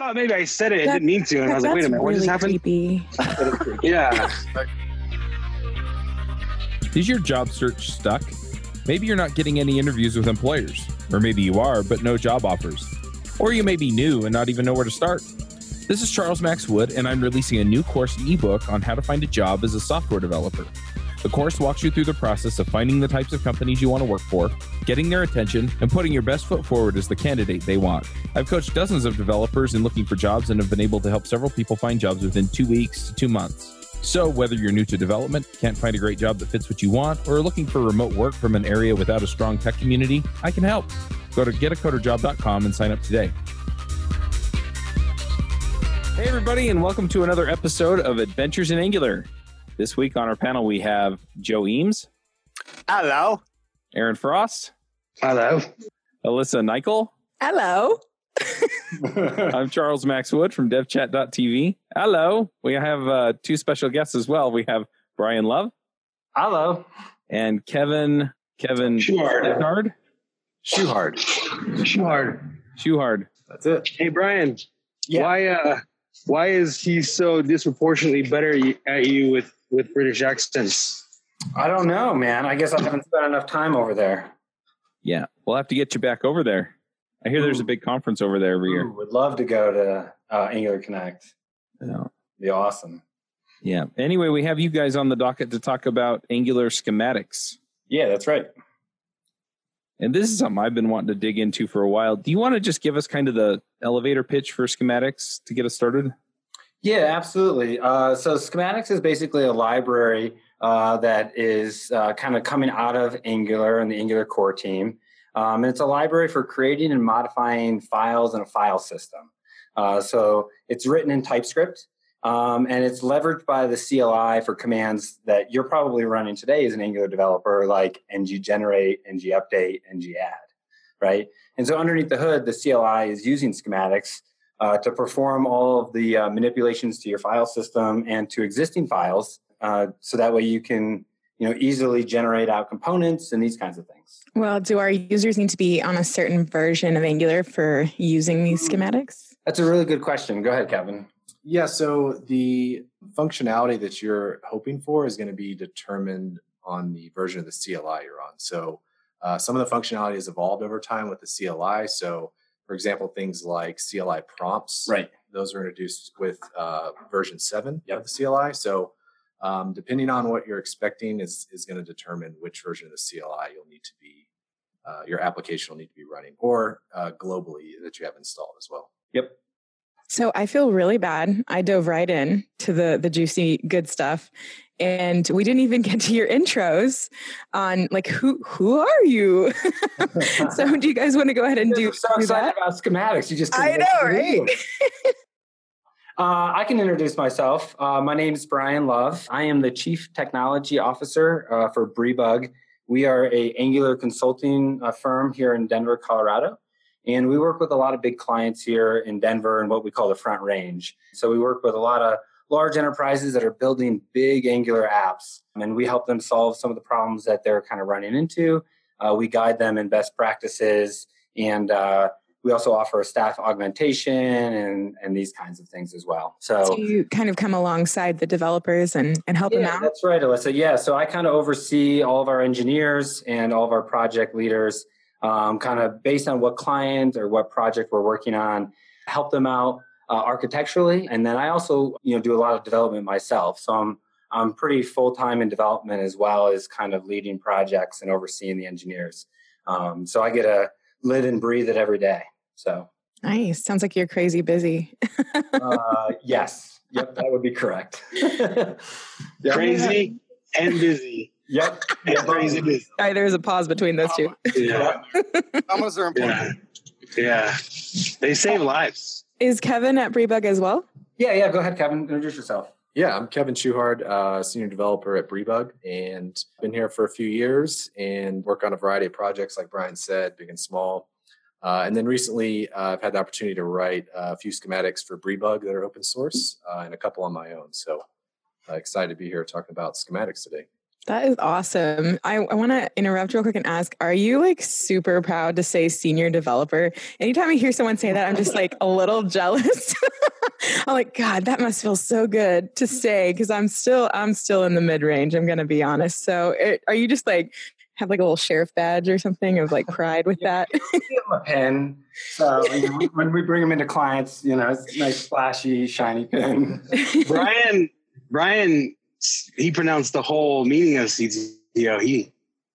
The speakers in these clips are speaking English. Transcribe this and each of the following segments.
thought maybe I said it. I didn't mean to, and I was like, wait a minute, what just happened? Creepy. Yeah. Is your job search stuck? Maybe you're not getting any interviews with employers, or maybe you are, but no job offers. Or you may be new and not even know where to start. This is Charles Max Wood, and I'm releasing a new course and ebook on how to find a job as a software developer. The course walks you through the process of finding the types of companies you want to work for, getting their attention, and putting your best foot forward as the candidate they want. I've coached dozens of developers in looking for jobs and have been able to help several people find jobs within two weeks to two months. So, whether you're new to development, can't find a great job that fits what you want, or are looking for remote work from an area without a strong tech community, I can help. Go to getacoderjob.com and sign up today. Hey, everybody, and welcome to another episode of Adventures in Angular. This week on our panel, we have Joe Eames, Hello. Aaron Frost, Hello. Alyssa Nicoll. Hello. I'm Charles Max Wood from devchat.tv. Hello. We have uh, two special guests as well. We have Brian Love Hello. and Kevin Kevin Schuchard. Schuchard. Shoehard. Schuchard. Schuchard. That's it. Hey, Brian. Yeah. Why, uh, why is he so disproportionately better at you with, with British accents? I don't know, man. I guess I haven't spent enough time over there. Yeah, we'll have to get you back over there. I hear there's a big conference over there every year. Ooh, would love to go to uh, Angular Connect. Yeah. Be awesome. Yeah. Anyway, we have you guys on the docket to talk about Angular schematics. Yeah, that's right. And this is something I've been wanting to dig into for a while. Do you want to just give us kind of the elevator pitch for schematics to get us started? Yeah, absolutely. Uh, so schematics is basically a library uh, that is uh, kind of coming out of Angular and the Angular core team. Um, and it's a library for creating and modifying files in a file system. Uh, so it's written in TypeScript. Um, and it's leveraged by the CLI for commands that you're probably running today as an Angular developer, like ng generate, ng update, ng add, right? And so underneath the hood, the CLI is using schematics uh, to perform all of the uh, manipulations to your file system and to existing files, uh, so that way you can, you know, easily generate out components and these kinds of things. Well, do our users need to be on a certain version of Angular for using these schematics? That's a really good question. Go ahead, Kevin. Yeah, so the functionality that you're hoping for is going to be determined on the version of the CLI you're on. So uh, some of the functionality has evolved over time with the CLI. So, for example, things like CLI prompts, Right. those are introduced with uh, version seven Yep. of the CLI. So, um, depending on what you're expecting, is is going to determine which version of the CLI you'll need to be, uh, your application will need to be running, or uh, globally that you have installed as well. Yep. So I feel really bad. I dove right in to the the juicy good stuff. And we didn't even get to your intros on like who who are you? so do you guys want to go ahead and do, so do excited that? about schematics. You just I know, right? Uh, I can introduce myself. Uh, my name is Brian Love. I am the Chief Technology Officer uh, for Briebug. We are a Angular consulting uh, firm here in Denver, Colorado, and we work with a lot of big clients here in Denver and what we call the Front Range. So we work with a lot of large enterprises that are building big Angular apps, and we help them solve some of the problems that they're kind of running into. Uh, we guide them in best practices and uh, we also offer staff augmentation and and these kinds of things as well. So, So you kind of come alongside the developers and, and help them out? that's right, Alyssa. Yeah, so I kind of oversee all of our engineers and all of our project leaders, um, kind of based on what client or what project we're working on, help them out uh, architecturally, and then I also you know do a lot of development myself. So I'm I'm pretty full time in development as well as kind of leading projects and overseeing the engineers. Um, so I get to live and breathe it every day. So Nice. Sounds like you're crazy busy. uh, yes, yep, that would be correct. Yep. Crazy and busy. Yep. And crazy busy. All right, there's a pause between those two. Yeah. Almost are important. Yeah. Yeah. They save lives. Is Kevin at Briebug as well? Yeah, yeah. Go ahead, Kevin. Introduce yourself. Yeah, I'm Kevin Schuchard, uh, senior developer at Briebug, and been here for a few years and work on a variety of projects, like Brian said, big and small. Uh, and then recently, uh, I've had the opportunity to write a few schematics for Briebug that are open source, uh, and a couple on my own. So uh, excited to be here talking about schematics today. That is awesome. I, I want to interrupt real quick and ask Are you like super proud to say senior developer? Anytime I hear someone say that, I'm just like a little jealous. I'm like, God, that must feel so good to say because I'm still I'm still in the mid range. I'm gonna be honest. So, it, are you just like have like a little sheriff badge or something of like pride with that? Give them a pin. So you know, when we bring them into clients, you know, it's a nice, flashy, shiny pin. Brian, Brian, he pronounced the whole meaning of CTO. He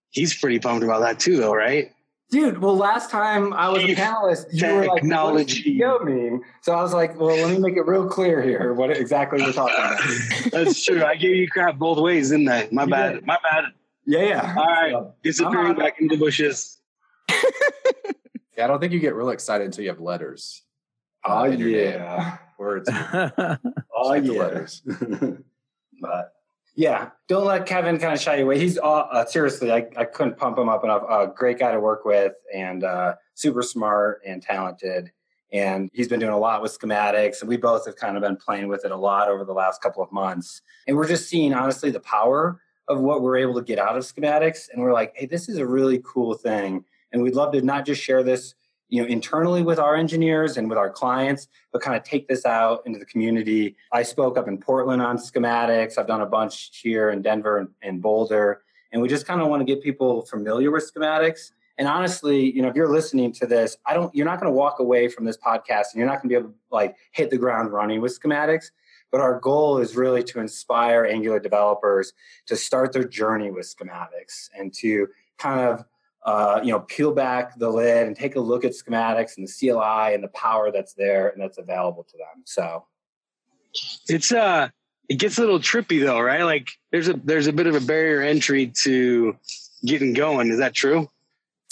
he's pretty pumped about that too, though, right? Dude, well, last time I was a panelist, you were like, what does technology. CEO mean? So I was like, well, let me make it real clear here what exactly we're talking about. That's true. I gave you crap both ways, didn't I? My You bad. did. My bad. Yeah, yeah. All right. So, Disappearing I'm- back into the bushes. Yeah, I don't think you get real excited until you have letters. Oh, uh, in your name. yeah. Words. Oh, Like yeah. letters. but yeah, don't let Kevin kind of shy you away. He's uh, uh, seriously, I, I couldn't pump him up enough. A great guy to work with and uh, super smart and talented. And he's been doing a lot with schematics. And we both have kind of been playing with it a lot over the last couple of months. And we're just seeing, honestly, the power of what we're able to get out of schematics. And we're like, hey, this is a really cool thing. And we'd love to not just share this you know internally with our engineers and with our clients but kind of take this out into the community. I spoke up in portland on schematics. I've done a bunch here in denver and, and boulder and we just kind of want to get people familiar with schematics. And honestly you know if you're listening to this i don't you're not going to walk away from this podcast and you're not going to be able to like hit the ground running with schematics but our goal is really to inspire angular developers to start their journey with schematics and to kind of uh, you know, peel back the lid and take a look at schematics and the CLI and the power that's there and that's available to them. So, It's uh it gets a little trippy though, right? Like there's a there's a bit of a barrier entry to getting going. Is that true?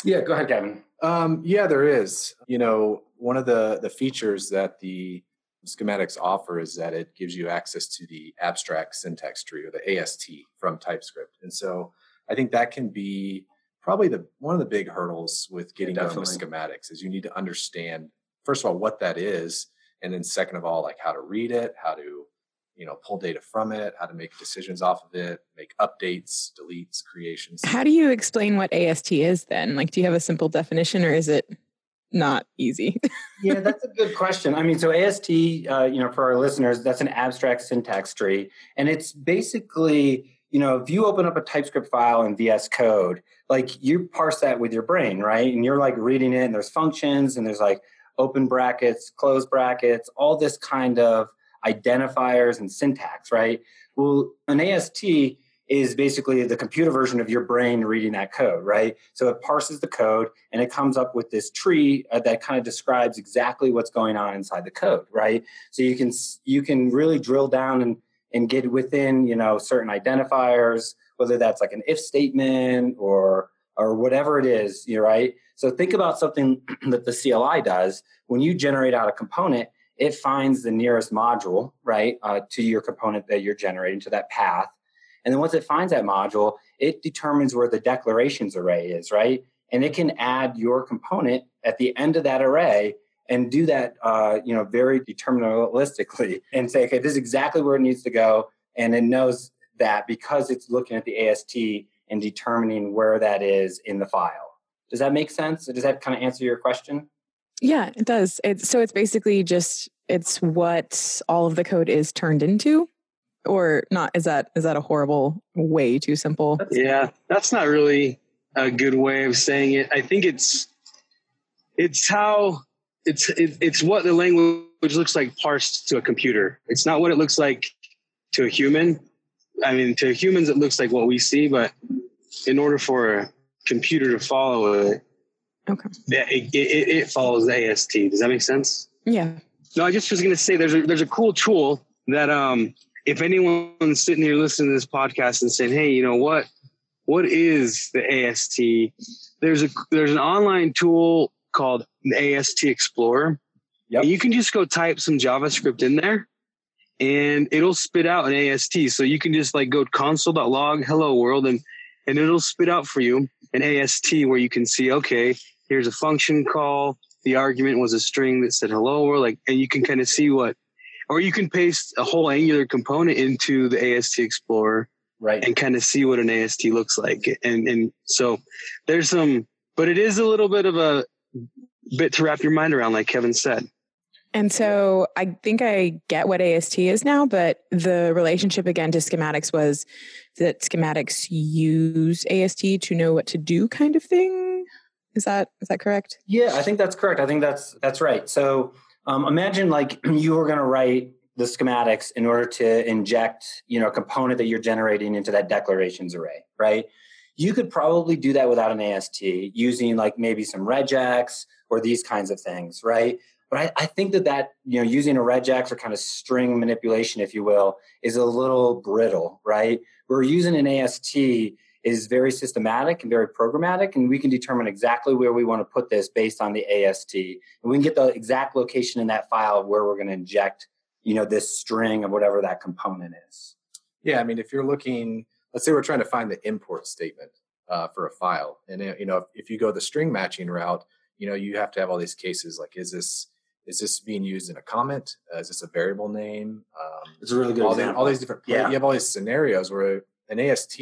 yeah, go ahead, Kevin. Um, yeah, there is. You know, one of the the features that the schematics offer is that it gives you access to the abstract syntax tree or the AST from TypeScript, and so I think that can be probably the one of the big hurdles with getting going with schematics is you need to understand first of all what that is, and then second of all like how to read it, how to you know pull data from it, how to make decisions off of it, make updates, deletes, creations. How do you explain what AST is then? Like, do you have a simple definition or is it not easy? yeah, that's a good question. I mean, so AST, uh, you know, for our listeners, that's an abstract syntax tree, and it's basically, you know, if you open up a TypeScript file in VS Code, like you parse that with your brain, right? And you're like reading it, and there's functions, and there's like open brackets, close brackets, all this kind of identifiers and syntax, right? Well, an AST is basically the computer version of your brain reading that code, right? So it parses the code and it comes up with this tree uh, that kind of describes exactly what's going on inside the code, right? So you can you can really drill down and and get within, you know, certain identifiers, whether that's like an if statement or or whatever it is, you're right. So think about something that the CLI does when you generate out a component. It finds the nearest module, right, uh, to your component that you're generating, to that path, and then once it finds that module, it determines where the declarations array is, right? And it can add your component at the end of that array and do that, uh, you know, very deterministically and say, okay, this is exactly where it needs to go. And it knows that because it's looking at the AST and determining where that is in the file. Does that make sense? Does that kind of answer your question? yeah, it does. It's so it's basically just it's what all of the code is turned into. Or not is that is that a horrible way too simple? Yeah, that's not really a good way of saying it. I think it's it's how it's it, it's what the language looks like parsed to a computer. It's not what it looks like to a human. I mean, to humans it looks like what we see, but in order for a computer to follow it, Okay. yeah, it, it, it follows the AST. Does that make sense? Yeah. No, I just was going to say there's a there's a cool tool that um if anyone's sitting here listening to this podcast and saying, hey, you know what, what is the AST? There's a there's an online tool called AST Explorer. Yep. You can just go type some JavaScript in there, and it'll spit out an AST. So you can just like go console.log hello world and and it'll spit out for you an AST where you can see okay here's a function call the argument was a string that said hello world like and you can kind of see what or you can paste a whole angular component into the ast explorer right and kind of see what an AST looks like. And and so there's some, but it is a little bit of a bit to wrap your mind around, like Kevin said. And so I think I get what AST is now, but the relationship again to schematics was that schematics use AST to know what to do kind of thing. Is that is that correct? Yeah, I think that's correct. I think that's that's right. So um, imagine like you were going to write the schematics in order to inject, you know, a component that you're generating into that declarations array, right? You could probably do that without an AST using like maybe some regex or these kinds of things, right? But I, I think that that, you know, using a regex or kind of string manipulation, if you will, is a little brittle, right? We're using an AST is very systematic and very programmatic, and we can determine exactly where we want to put this based on the AST. And we can get the exact location in that file of where we're going to inject you know this string of whatever that component is yeah i mean if you're looking let's say we're trying to find the import statement uh, for a file. And uh, you know if, if you go the string matching route you know you have to have all these cases like is this is this being used in a comment? Uh, is this a variable name? Um, it's a really good all, the, all these different yeah. you have all these scenarios where an ast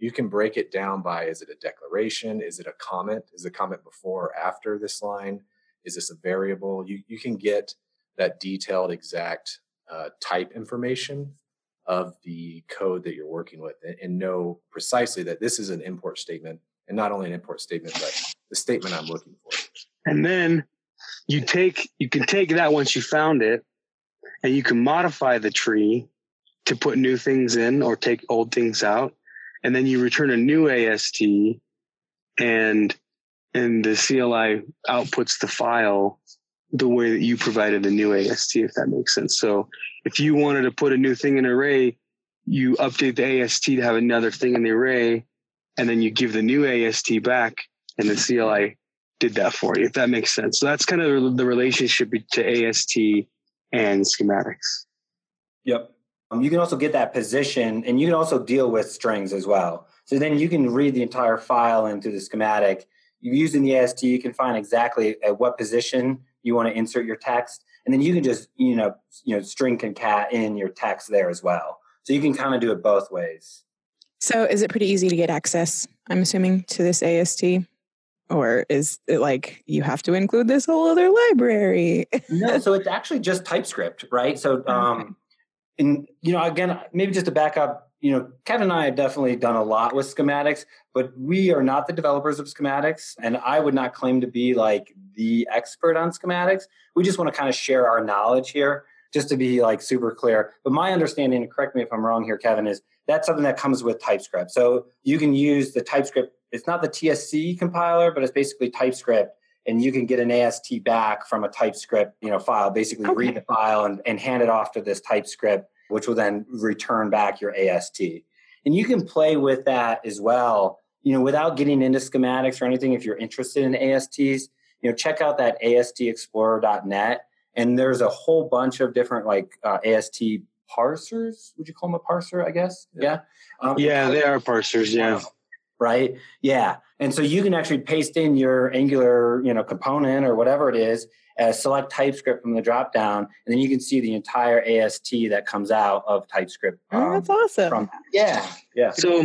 you can break it down by is it a declaration? Is it a comment? Is the comment before or after this line? Is this a variable? You, you can get that detailed exact uh, type information of the code that you're working with and, know precisely that this is an import statement and not only an import statement but the statement i'm looking for. And then you take you can take that once you found it and you can modify the tree to put new things in or take old things out and then you return a new ast and and the cli outputs the file the way that you provided the new AST, if that makes sense. So if you wanted to put a new thing in an array, you update the AST to have another thing in the array, and then you give the new AST back, and the CLI did that for you, if that makes sense. So that's kind of the relationship to AST and schematics. Yep. Um, you can also get that position, and you can also deal with strings as well. So then you can read the entire file into the schematic. Using the AST, you can find exactly at what position you want to insert your text, and then you can just you know you know string concat in your text there as well. So you can kind of do it both ways. So is it pretty easy to get access? I'm assuming to this AST, or is it like you have to include this whole other library? no, so it's actually just TypeScript, right? So um, okay. and you know again maybe just to back up you know, Kevin and I have definitely done a lot with schematics, but we are not the developers of schematics. And I would not claim to be like the expert on schematics. We just want to kind of share our knowledge here, just to be like super clear. But my understanding, and correct me if I'm wrong here, Kevin, is that's something that comes with TypeScript. So you can use the TypeScript, it's not the TSC compiler, but it's basically TypeScript. And you can get an AST back from a TypeScript, you know, file, basically okay. read the file and, and hand it off to this TypeScript which will then return back your AST. And you can play with that as well, you know, without getting into schematics or anything. If you're interested in ASTs, you know, check out that astexplorer.net. And there's a whole bunch of different like uh, AST parsers. Would you call them a parser? I guess. Yeah. Yeah, um, yeah they are parsers. Yeah. Right. Yeah. And so you can actually paste in your Angular, you know, component or whatever it is, uh, select TypeScript from the drop down, and then you can see the entire AST that comes out of TypeScript. Um, oh, that's awesome. From, yeah, yeah. So,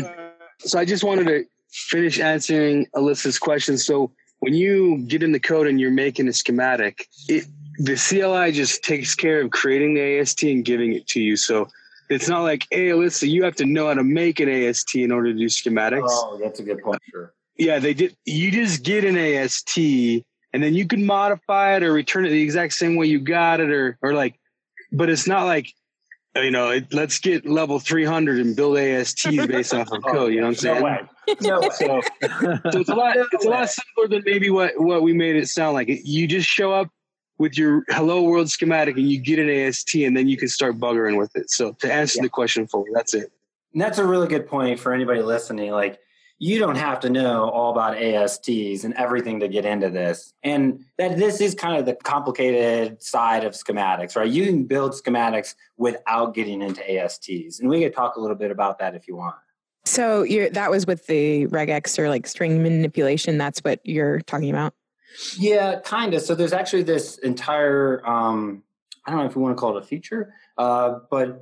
so I just wanted to finish answering Alyssa's question. So when you get in the code and you're making a schematic, it, the CLI just takes care of creating the AST and giving it to you. So it's not like, hey, Alyssa, you have to know how to make an AST in order to do schematics. Oh, that's a good point. Sure. Yeah, they did. You just get an AST and then you can modify it or return it the exact same way you got it or or like but it's not like you know it, let's get level 300 and build asts based off of oh, code you know what i'm saying no way. No way. So, so it's a lot it's a lot simpler than maybe what what we made it sound like you just show up with your hello world schematic and you get an ast and then you can start buggering with it so to answer yeah. the question fully that's it and that's a really good point for anybody listening like you don't have to know all about ASTs and everything to get into this. And that this is kind of the complicated side of schematics, right? You can build schematics without getting into ASTs. And we could talk a little bit about that if you want. So that was with the regex or like string manipulation. That's what you're talking about. Yeah, kind of. So there's actually this entire um, I don't know if we want to call it a feature, uh, but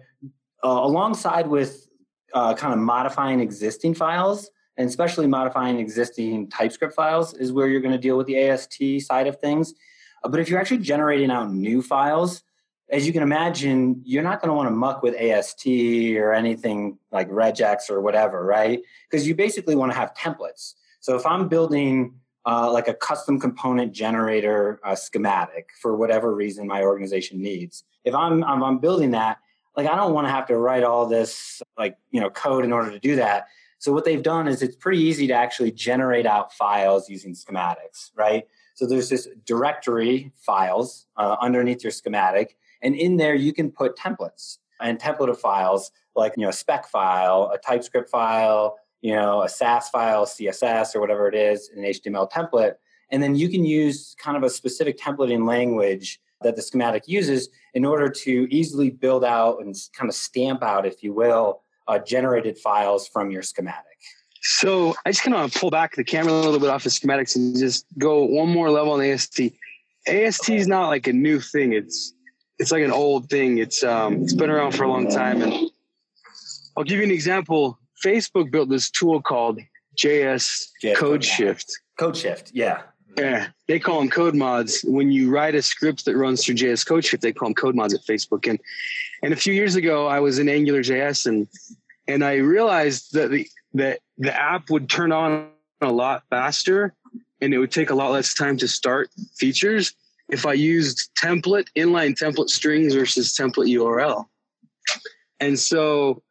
uh, alongside with uh, kind of modifying existing files and especially modifying existing TypeScript files is where you're going to deal with the AST side of things. Uh, but if you're actually generating out new files, as you can imagine, you're not going to want to muck with AST or anything like regex or whatever, right? Because you basically want to have templates. So if I'm building uh, like a custom component generator uh, schematic for whatever reason my organization needs, if I'm, if I'm building that, like I don't want to have to write all this like you know code in order to do that. So what they've done is it's pretty easy to actually generate out files using schematics, right? So there's this directory files uh, underneath your schematic, and in there you can put templates and template of files like you know a spec file, a TypeScript file, you know a Sass file, CSS or whatever it is, an HTML template, and then you can use kind of a specific templating language that the schematic uses in order to easily build out and kind of stamp out, if you will, uh, generated files from your schematic. So I just kind of pull back the camera a little bit off the schematics and just go one more level on AST. AST is not like a new thing. It's it's like an old thing. It's um it's been around for a long time. And I'll give you an example. Facebook built this tool called JS, JS Code Shift. Code Shift, yeah. Yeah, they call them code mods. When you write a script that runs through JS Code Shift, they call them code mods at Facebook. And and a few years ago, I was in Angular JS, and and I realized that the that the app would turn on a lot faster, and it would take a lot less time to start features if I used template inline template strings versus template URL. And so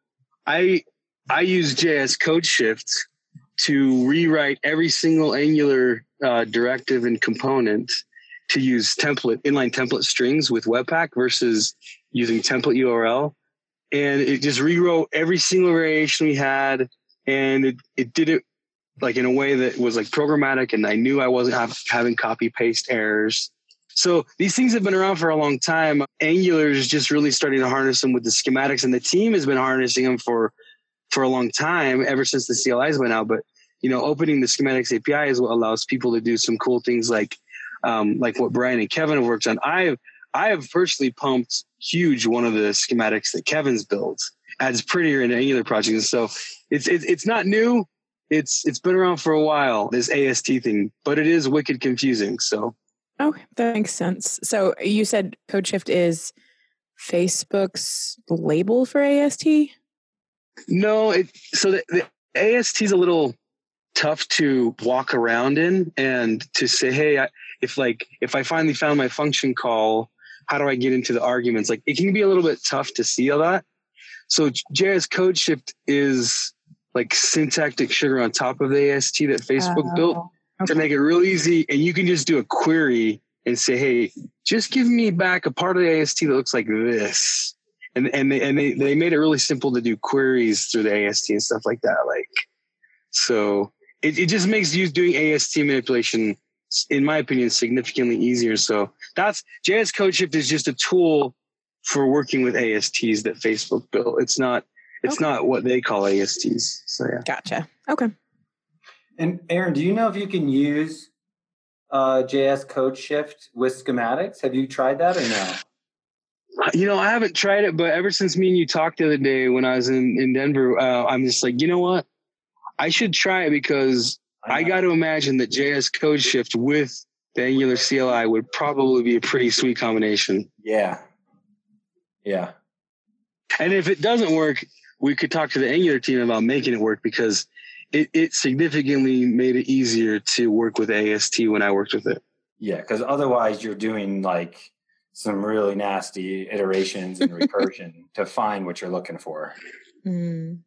I I use JS Code Shift to rewrite every single Angular uh, directive and component to use template inline template strings with Webpack versus using template URL. And it just rewrote every single variation we had, and it, it did it like in a way that was like programmatic, and I knew I wasn't have, having copy paste errors. So these things have been around for a long time. Angular is just really starting to harness them with the schematics, and the team has been harnessing them for for a long time, ever since the CLIs went out. But you know, opening the schematics API is what allows people to do some cool things like um, like what Brian and Kevin have worked on. I've I have personally pumped huge one of the schematics that Kevin's built as prettier in Angular projects. So it's it's it's not new. It's it's been around for a while. This AST thing, but it is wicked confusing. So okay, that makes sense. So you said CodeShift is Facebook's label for AST. No, it so the, the AST is a little tough to walk around in and to say, hey, I, if like if I finally found my function call, how do I get into the arguments? Like it can be a little bit tough to see all that. So JS Code Shift is like syntactic sugar on top of the AST that Facebook oh, built okay. to make it real easy. And you can just do a query and say, hey, just give me back a part of the AST that looks like this. And and they and they, they made it really simple to do queries through the AST and stuff like that. Like so it, it just makes you doing AST manipulation, in my opinion, significantly easier. So that's JS CodeShift is just a tool for working with ASTs that Facebook built. It's not it's okay. not what they call ASTs. So yeah. Gotcha. Okay. And Aaron, do you know if you can use uh, JS CodeShift with schematics? Have you tried that or no? You know, I haven't tried it, but ever since me and you talked the other day when I was in, in Denver, uh, I'm just like, you know what? I should try it because I got to imagine that JS Code Shift with the Angular CLI would probably be a pretty sweet combination. Yeah. Yeah. And if it doesn't work, we could talk to the Angular team about making it work because it, it significantly made it easier to work with AST when I worked with it. Yeah, because otherwise you're doing like some really nasty iterations and recursion to find what you're looking for. Mm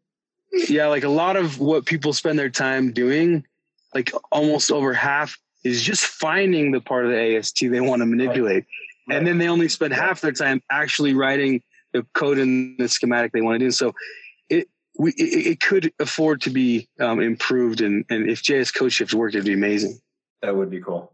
yeah, like a lot of what people spend their time doing, like almost over half is just finding the part of the AST they want to manipulate. Right. And then they only spend half their time actually writing the code and the schematic they want to do. So it we it, it could afford to be um, improved, and and if JS Code Shift worked, it'd be amazing. That would be cool.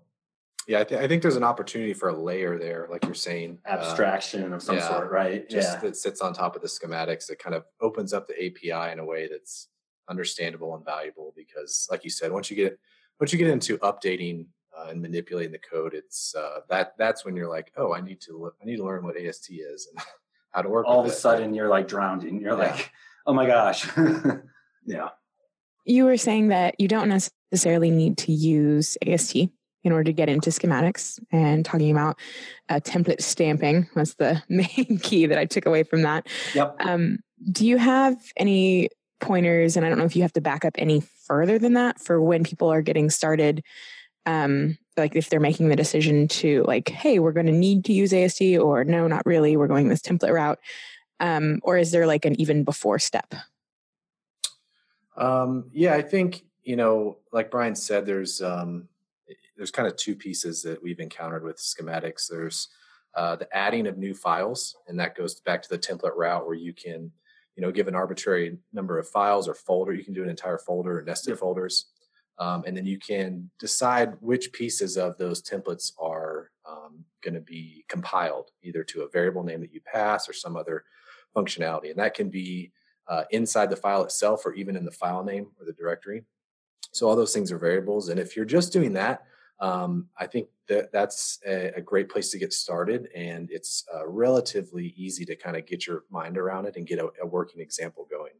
Yeah, I, th- I, think there's an opportunity for a layer there, like you're saying, uh, abstraction uh, of some yeah, sort, right? Just yeah. that sits on top of the schematics that kind of opens up the API in a way that's understandable and valuable. Because, like you said, once you get once you get into updating uh, and manipulating the code, it's uh, that that's when you're like, oh, I need to I need to learn what AST is and how to work. All of a sudden, you're like drowning. You're yeah. like, oh my gosh. yeah. You were saying that you don't necessarily need to use AST in order to get into schematics and talking about uh, template stamping was the main key that I took away from that. Yep. Um, do you have any pointers? And I don't know if you have to back up any further than that for when people are getting started. Um, like if they're making the decision to like, hey, we're going to need to use AST, or no, not really, we're going this template route. Um, or is there like an even before step? Um, yeah, I think you know, like Brian said, there's um, there's kind of two pieces that we've encountered with schematics. There's uh, the adding of new files, and that goes back to the template route where you can, you know, give an arbitrary number of files or folder. You can do an entire folder or nested yep. folders, um, and then you can decide which pieces of those templates are um, going to be compiled, either to a variable name that you pass or some other functionality, and that can be uh, inside the file itself or even in the file name or the directory. So all those things are variables, and if you're just doing that um, I think that that's a, a, great place to get started, and it's uh, relatively easy to kind of get your mind around it and get a, a working example going.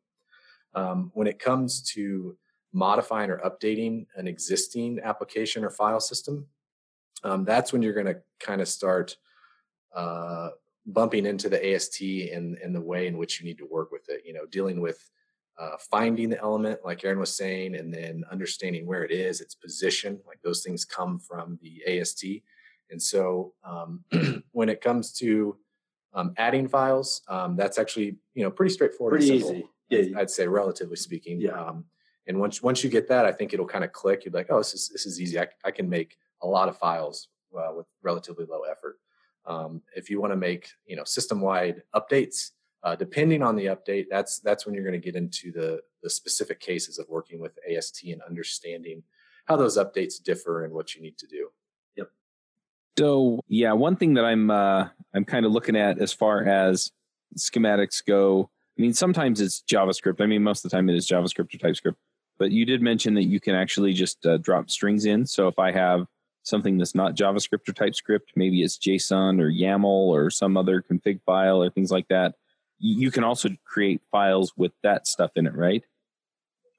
Um, when it comes to modifying or updating an existing application or file system, um, that's when you're going to kind of start uh, bumping into the AST and, and the way in which you need to work with it. You know, dealing with uh, finding the element, like Aaron was saying, and then understanding where it is, its position. Like those things come from the AST. And so um, when it comes to um, adding files, um, that's actually you know pretty straightforward. Pretty easy. Yeah, I'd say relatively speaking. Yeah. Um, and once once you get that, I think it'll kind of click. You're like, oh, this is this is easy. I, I can make a lot of files uh, with relatively low effort. Um, if you want to make you know system wide updates, uh, depending on the update, that's that's when you're going to get into the the specific cases of working with AST and understanding how those updates differ and what you need to do. Yep. So yeah, one thing that I'm uh, I'm kind of looking at as far as schematics go. I mean, sometimes it's JavaScript. I mean, most of the time it is JavaScript or TypeScript. But you did mention that you can actually just uh, drop strings in. So if I have something that's not JavaScript or TypeScript, maybe it's JSON or YAML or some other config file or things like that you can also create files with that stuff in it, right?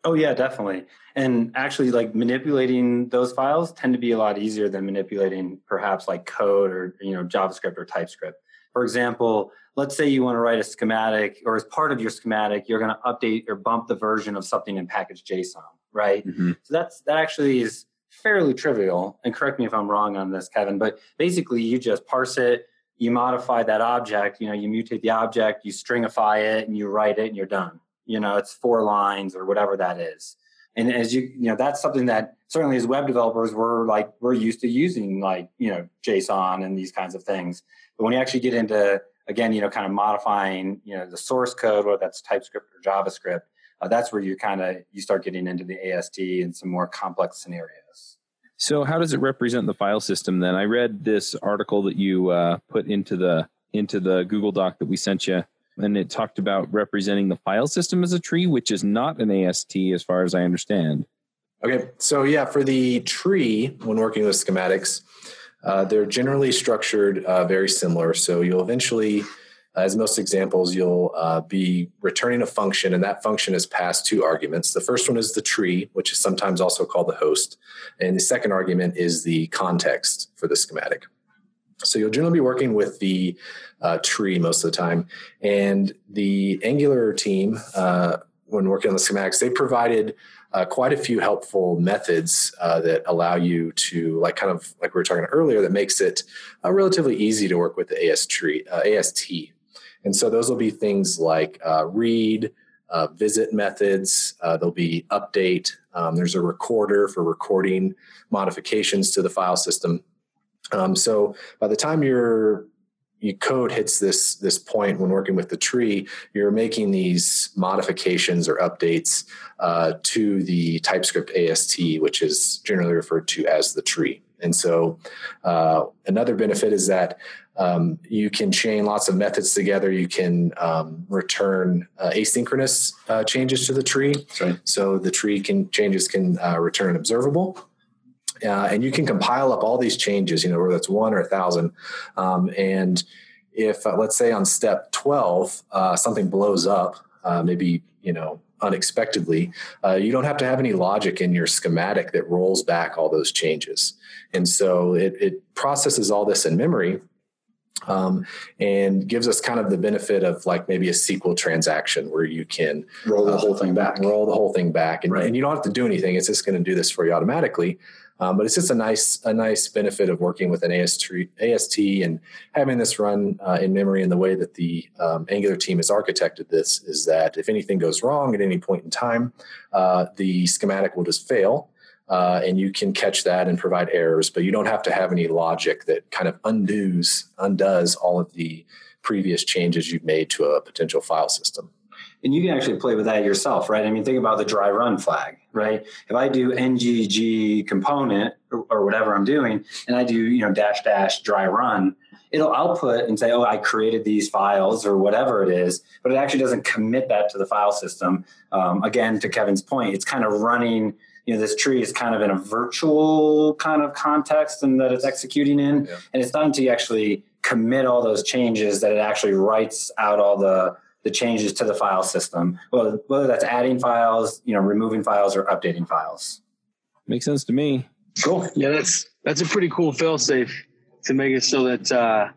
Oh yeah, definitely. And actually like manipulating those files tend to be a lot easier than manipulating perhaps like code or you know JavaScript or TypeScript. For example, let's say you want to write a schematic or as part of your schematic, you're going to update or bump the version of something in package JSON, right? Mm-hmm. So that's that actually is fairly trivial. And correct me if I'm wrong on this, Kevin, but basically you just parse it, you modify that object, you know, you mutate the object, you stringify it, and you write it, and you're done. You know, it's four lines or whatever that is. And as you, you know, that's something that certainly as web developers, we're like, we're used to using like, you know, JSON and these kinds of things. But when you actually get into, again, you know, kind of modifying, you know, the source code, whether that's TypeScript or JavaScript, uh, that's where you kind of, you start getting into the AST and some more complex scenarios. So how does it represent the file system then? I read this article that you uh, put into the into the Google Doc that we sent you, and it talked about representing the file system as a tree, which is not an AST as far as I understand. Okay, so yeah, for the tree, when working with schematics, uh, they're generally structured uh, very similar. So you'll eventually as most examples, you'll uh, be returning a function, and that function is passed two arguments. The first one is the tree, which is sometimes also called the host, and the second argument is the context for the schematic. So you'll generally be working with the uh, tree most of the time, and the Angular team, uh, when working on the schematics, they provided uh, quite a few helpful methods uh, that allow you to, like kind of like we were talking earlier, that makes it uh, relatively easy to work with the AS tree, uh, AST and so those will be things like uh, read, uh, visit methods. Uh, there'll be update. Um, there's a recorder for recording modifications to the file system. Um, so by the time your your code hits this this point when working with the tree, you're making these modifications or updates uh, to the TypeScript AST, which is generally referred to as the tree. And so, uh, another benefit is that um, you can chain lots of methods together. You can um, return uh, asynchronous uh, changes to the tree. Right. So the tree can changes can uh, return observable. Uh, and you can compile up all these changes, you know, whether it's one or a thousand. Um, and if, uh, let's say, on step 12, uh, something blows up uh, maybe you know unexpectedly, uh, you don't have to have any logic in your schematic that rolls back all those changes. And so it, it processes all this in memory um, and gives us kind of the benefit of like maybe a SQL transaction where you can roll the uh, whole thing back, roll the whole thing back, and, right. and you don't have to do anything. It's just going to do this for you automatically. Um, but it's just a nice a nice benefit of working with an AST, AST and having this run uh, in memory in the way that the um, Angular team has architected this is that if anything goes wrong at any point in time, uh, the schematic will just fail. Uh, and you can catch that and provide errors, but you don't have to have any logic that kind of undoes undoes all of the previous changes you've made to a potential file system and you can actually play with that yourself, right? I mean, think about the dry run flag, right? If I do ngg component or, whatever I'm doing, and I do you know dash dash dry run, it'll output and say, oh, I created these files or whatever it is, but it actually doesn't commit that to the file system. Um, again, to Kevin's point, it's kind of running. You know, this tree is kind of in a virtual kind of context and that it's executing in, yeah. and it's not until you actually commit all those changes that it actually writes out all the the changes to the file system, whether, whether that's adding files, you know, removing files or updating files. Makes sense to me. Cool. Yeah, that's that's a pretty cool failsafe to make it so that uh,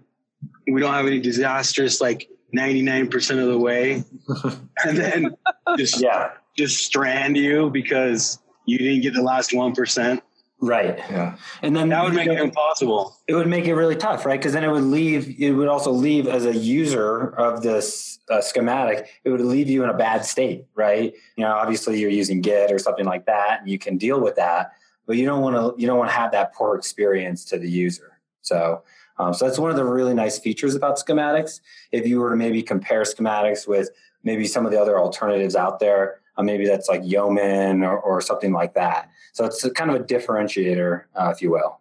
we don't have any disastrous like 99% of the way and then just yeah just strand you because you didn't get the last 1%. Right. Yeah. And then that would make know, it impossible. It would make it really tough, right? Because then it would leave. It would also leave as a user of this uh, schematic. It would leave you in a bad state, right? You know, obviously you're using Git or something like that, and you can deal with that. But you don't want to. You don't want to have that poor experience to the user. So. Um, so that's one of the really nice features about schematics. If you were to maybe compare schematics with maybe some of the other alternatives out there, uh, maybe that's like Yeoman or, or something like that. So it's a kind of a differentiator, uh, if you will.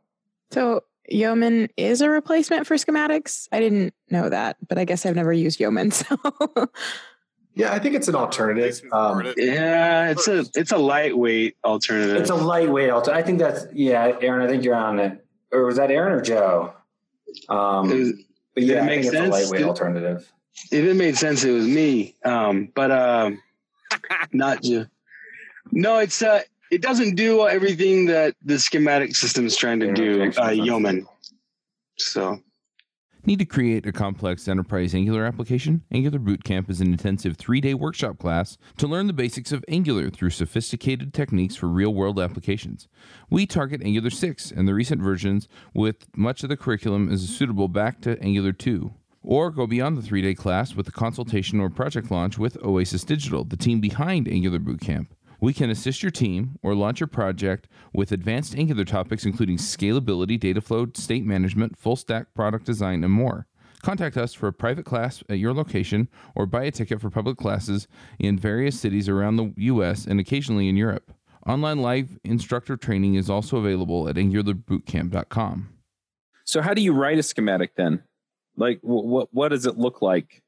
So Yeoman is a replacement for schematics. I didn't know that, but I guess I've never used Yeoman. So. Yeah, I think it's an alternative. Um, yeah, it's a it's a lightweight alternative. It's a lightweight alternative. I think that's yeah, Aaron. I think you're on it. Or was that Aaron or Joe? Um, was, but yeah, I think sense? it's a lightweight it, alternative. If it made sense, it was me. Um, but um, not you. No, it's uh, it doesn't do everything that the schematic system is trying to do, uh, Yeoman. So. Need to create a complex enterprise Angular application? Angular Bootcamp is an intensive three day workshop class to learn the basics of Angular through sophisticated techniques for real world applications. We target Angular 6 and the recent versions, with much of the curriculum is suitable back to Angular 2. Or go beyond the three day class with a consultation or project launch with Oasis Digital, the team behind Angular Bootcamp. We can assist your team or launch your project with advanced Angular topics including scalability, data flow, state management, full stack product design, and more. Contact us for a private class at your location or buy a ticket for public classes in various cities around the US and occasionally in Europe. Online live instructor training is also available at angularbootcamp.com. So, how do you write a schematic then? Like, what what does it look like?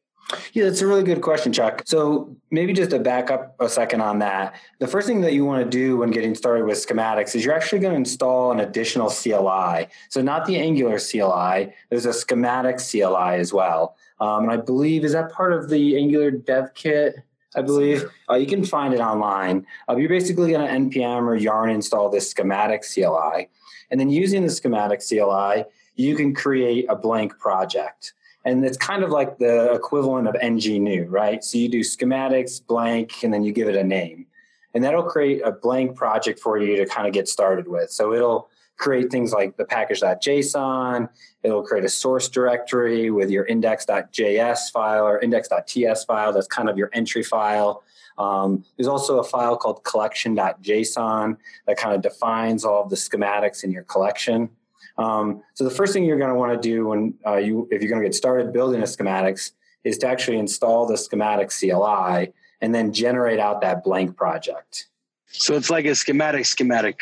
Yeah, that's a really good question, Chuck. So maybe just to back up a second on that, the first thing that you want to do when getting started with schematics is you're actually going to install an additional CLI. So not the Angular CLI, there's a schematic CLI as well. Um, and I believe, is that part of the Angular dev kit? I believe uh, you can find it online. Uh, you're basically going to npm or yarn install this schematic CLI. And then using the schematic CLI, you can create a blank project. And it's kind of like the equivalent of ng new, right? So you do schematics, blank, and then you give it a name. And that'll create a blank project for you to kind of get started with. So it'll create things like the package.json. It'll create a source directory with your index.js file or index.ts file. That's kind of your entry file. Um, there's also a file called collection.json that kind of defines all of the schematics in your collection. Um, so the first thing you're going to want to do when uh, you, if you're going to get started building a schematics, is to actually install the schematic CLI and then generate out that blank project. So it's like a schematic schematic.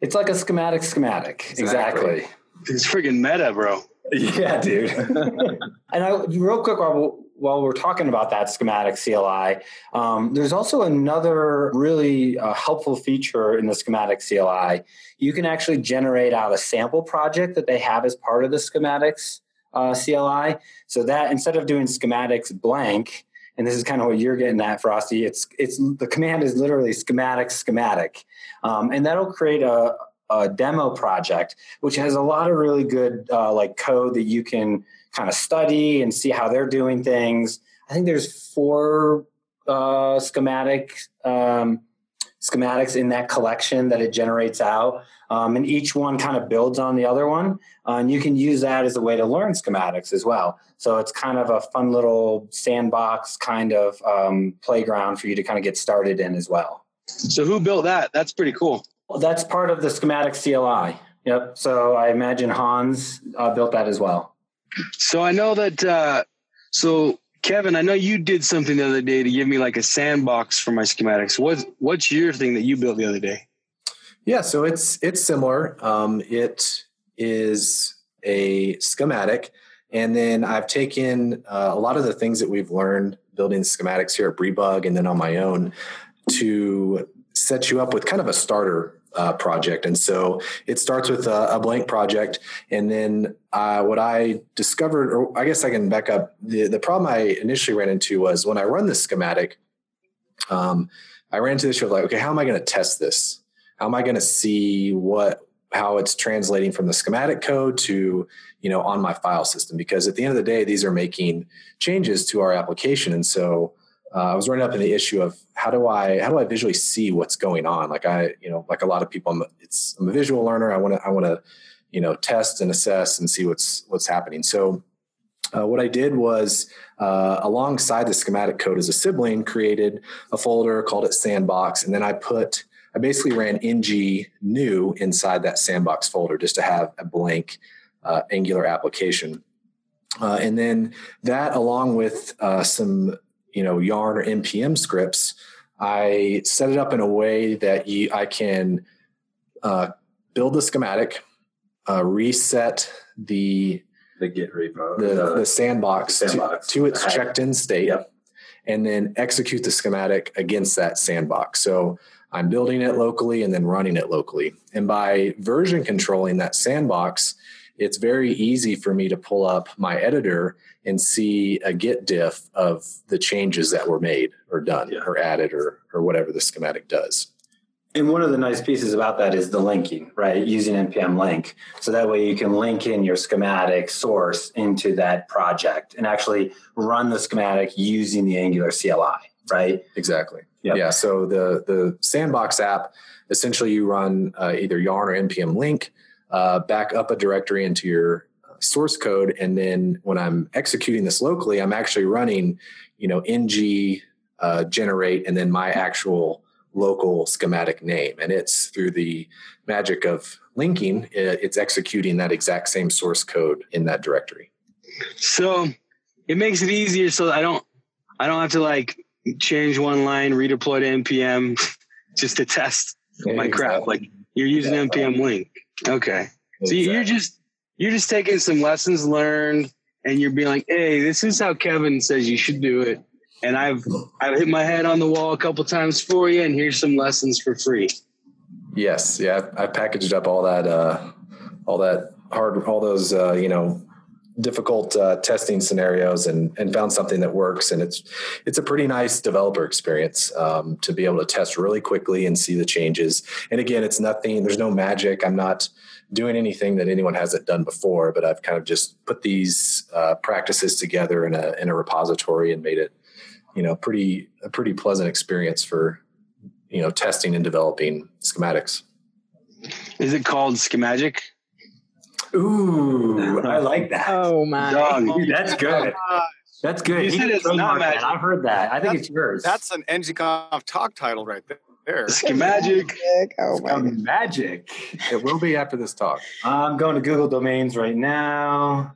It's like a schematic schematic. Exactly. exactly. It's freaking meta, bro. Yeah, dude. and I, real quick, while, while we're talking about that schematic CLI, um, there's also another really uh, helpful feature in the schematic CLI. You can actually generate out a sample project that they have as part of the schematics uh, CLI. So that instead of doing schematics blank, and this is kind of what you're getting at, Frosty. It's it's the command is literally schematic schematic, um, and that'll create a, a demo project which has a lot of really good uh, like code that you can kind of study and see how they're doing things. I think there's four uh, schematic um, schematics in that collection that it generates out. Um, and each one kind of builds on the other one. Uh, and you can use that as a way to learn schematics as well. So it's kind of a fun little sandbox kind of um, playground for you to kind of get started in as well. So who built that? That's pretty cool. Well, that's part of the schematic CLI. Yep. So I imagine Hans uh, built that as well. So I know that. Uh, so Kevin, I know you did something the other day to give me like a sandbox for my schematics. What's what's your thing that you built the other day? Yeah, so it's it's similar. Um, it is a schematic, and then I've taken uh, a lot of the things that we've learned building schematics here at Briebug, and then on my own to set you up with kind of a starter uh, project. And so it starts with a, a blank project. And then uh, what I discovered, or I guess I can back up, the, the problem I initially ran into was when I run this schematic, um, I ran into this issue of like, okay, how am I going to test this? How am I going to see what how it's translating from the schematic code to you know on my file system because at the end of the day these are making changes to our application and so uh, I was running up in the issue of how do I how do I visually see what's going on? Like I, you know, like a lot of people, I'm, it's I'm a visual learner. I want to I want to you know test and assess and see what's what's happening. So uh, what I did was uh, alongside the schematic code as a sibling, created a folder, called it Sandbox, and then I put I basically ran ng new inside that Sandbox folder just to have a blank uh, Angular application. Uh, and then that, along with uh, some you know yarn or npm scripts i set it up in a way that you, i can uh, build the schematic uh, reset the the git repo the, the sandbox, sandbox. To, to, its checked in state Yep. and then execute the schematic against that sandbox so i'm building it locally and then running it locally and by version controlling that sandbox it's very easy for me to pull up my editor and see a git diff of the changes that were made or done Yeah. or added or or whatever the schematic does. And one of the nice pieces about that is the linking, right? Using npm link. So that way you can link in your schematic source into that project and actually run the schematic using the Angular CLI, right? Exactly. Yep. Yeah. So the the sandbox app essentially you run uh, either yarn or npm link, uh, back up a directory into your source code, and then when I'm executing this locally, I'm actually running, you know, ng uh, generate and then my actual local schematic name, and it's through the magic of linking, it's executing that exact same source code in that directory. So it makes it easier so I don't I don't have to like change one line, redeploy to npm just to test my crap. Like you're using Yeah. npm link. Okay. So you're just you're just taking some lessons learned and you're being like, hey, this is how Kevin says you should do it. And I've I've hit my head on the wall a couple times for you, and here's some lessons for free. Yes, yeah, I, I packaged up all that, uh, all that hard, all those, uh, you know, difficult uh, testing scenarios, and and found something that works. And it's it's a pretty nice developer experience um, to be able to test really quickly and see the changes. And again, it's nothing. There's no magic. I'm not doing anything that anyone hasn't done before, but I've kind of just put these uh, practices together in a in a repository and made it, you know, pretty a pretty pleasant experience for you know testing and developing schematics. Is it called Schemagic? Ooh, I like that. Oh my. Dog. Dude, that's good. That's good. You He said it's not trademark that. magic. I've heard that. I think it's yours. That's an NGConf talk title right there. Schemagic. Oh my. Magic. It will be after this talk. I'm going to Google Domains right now.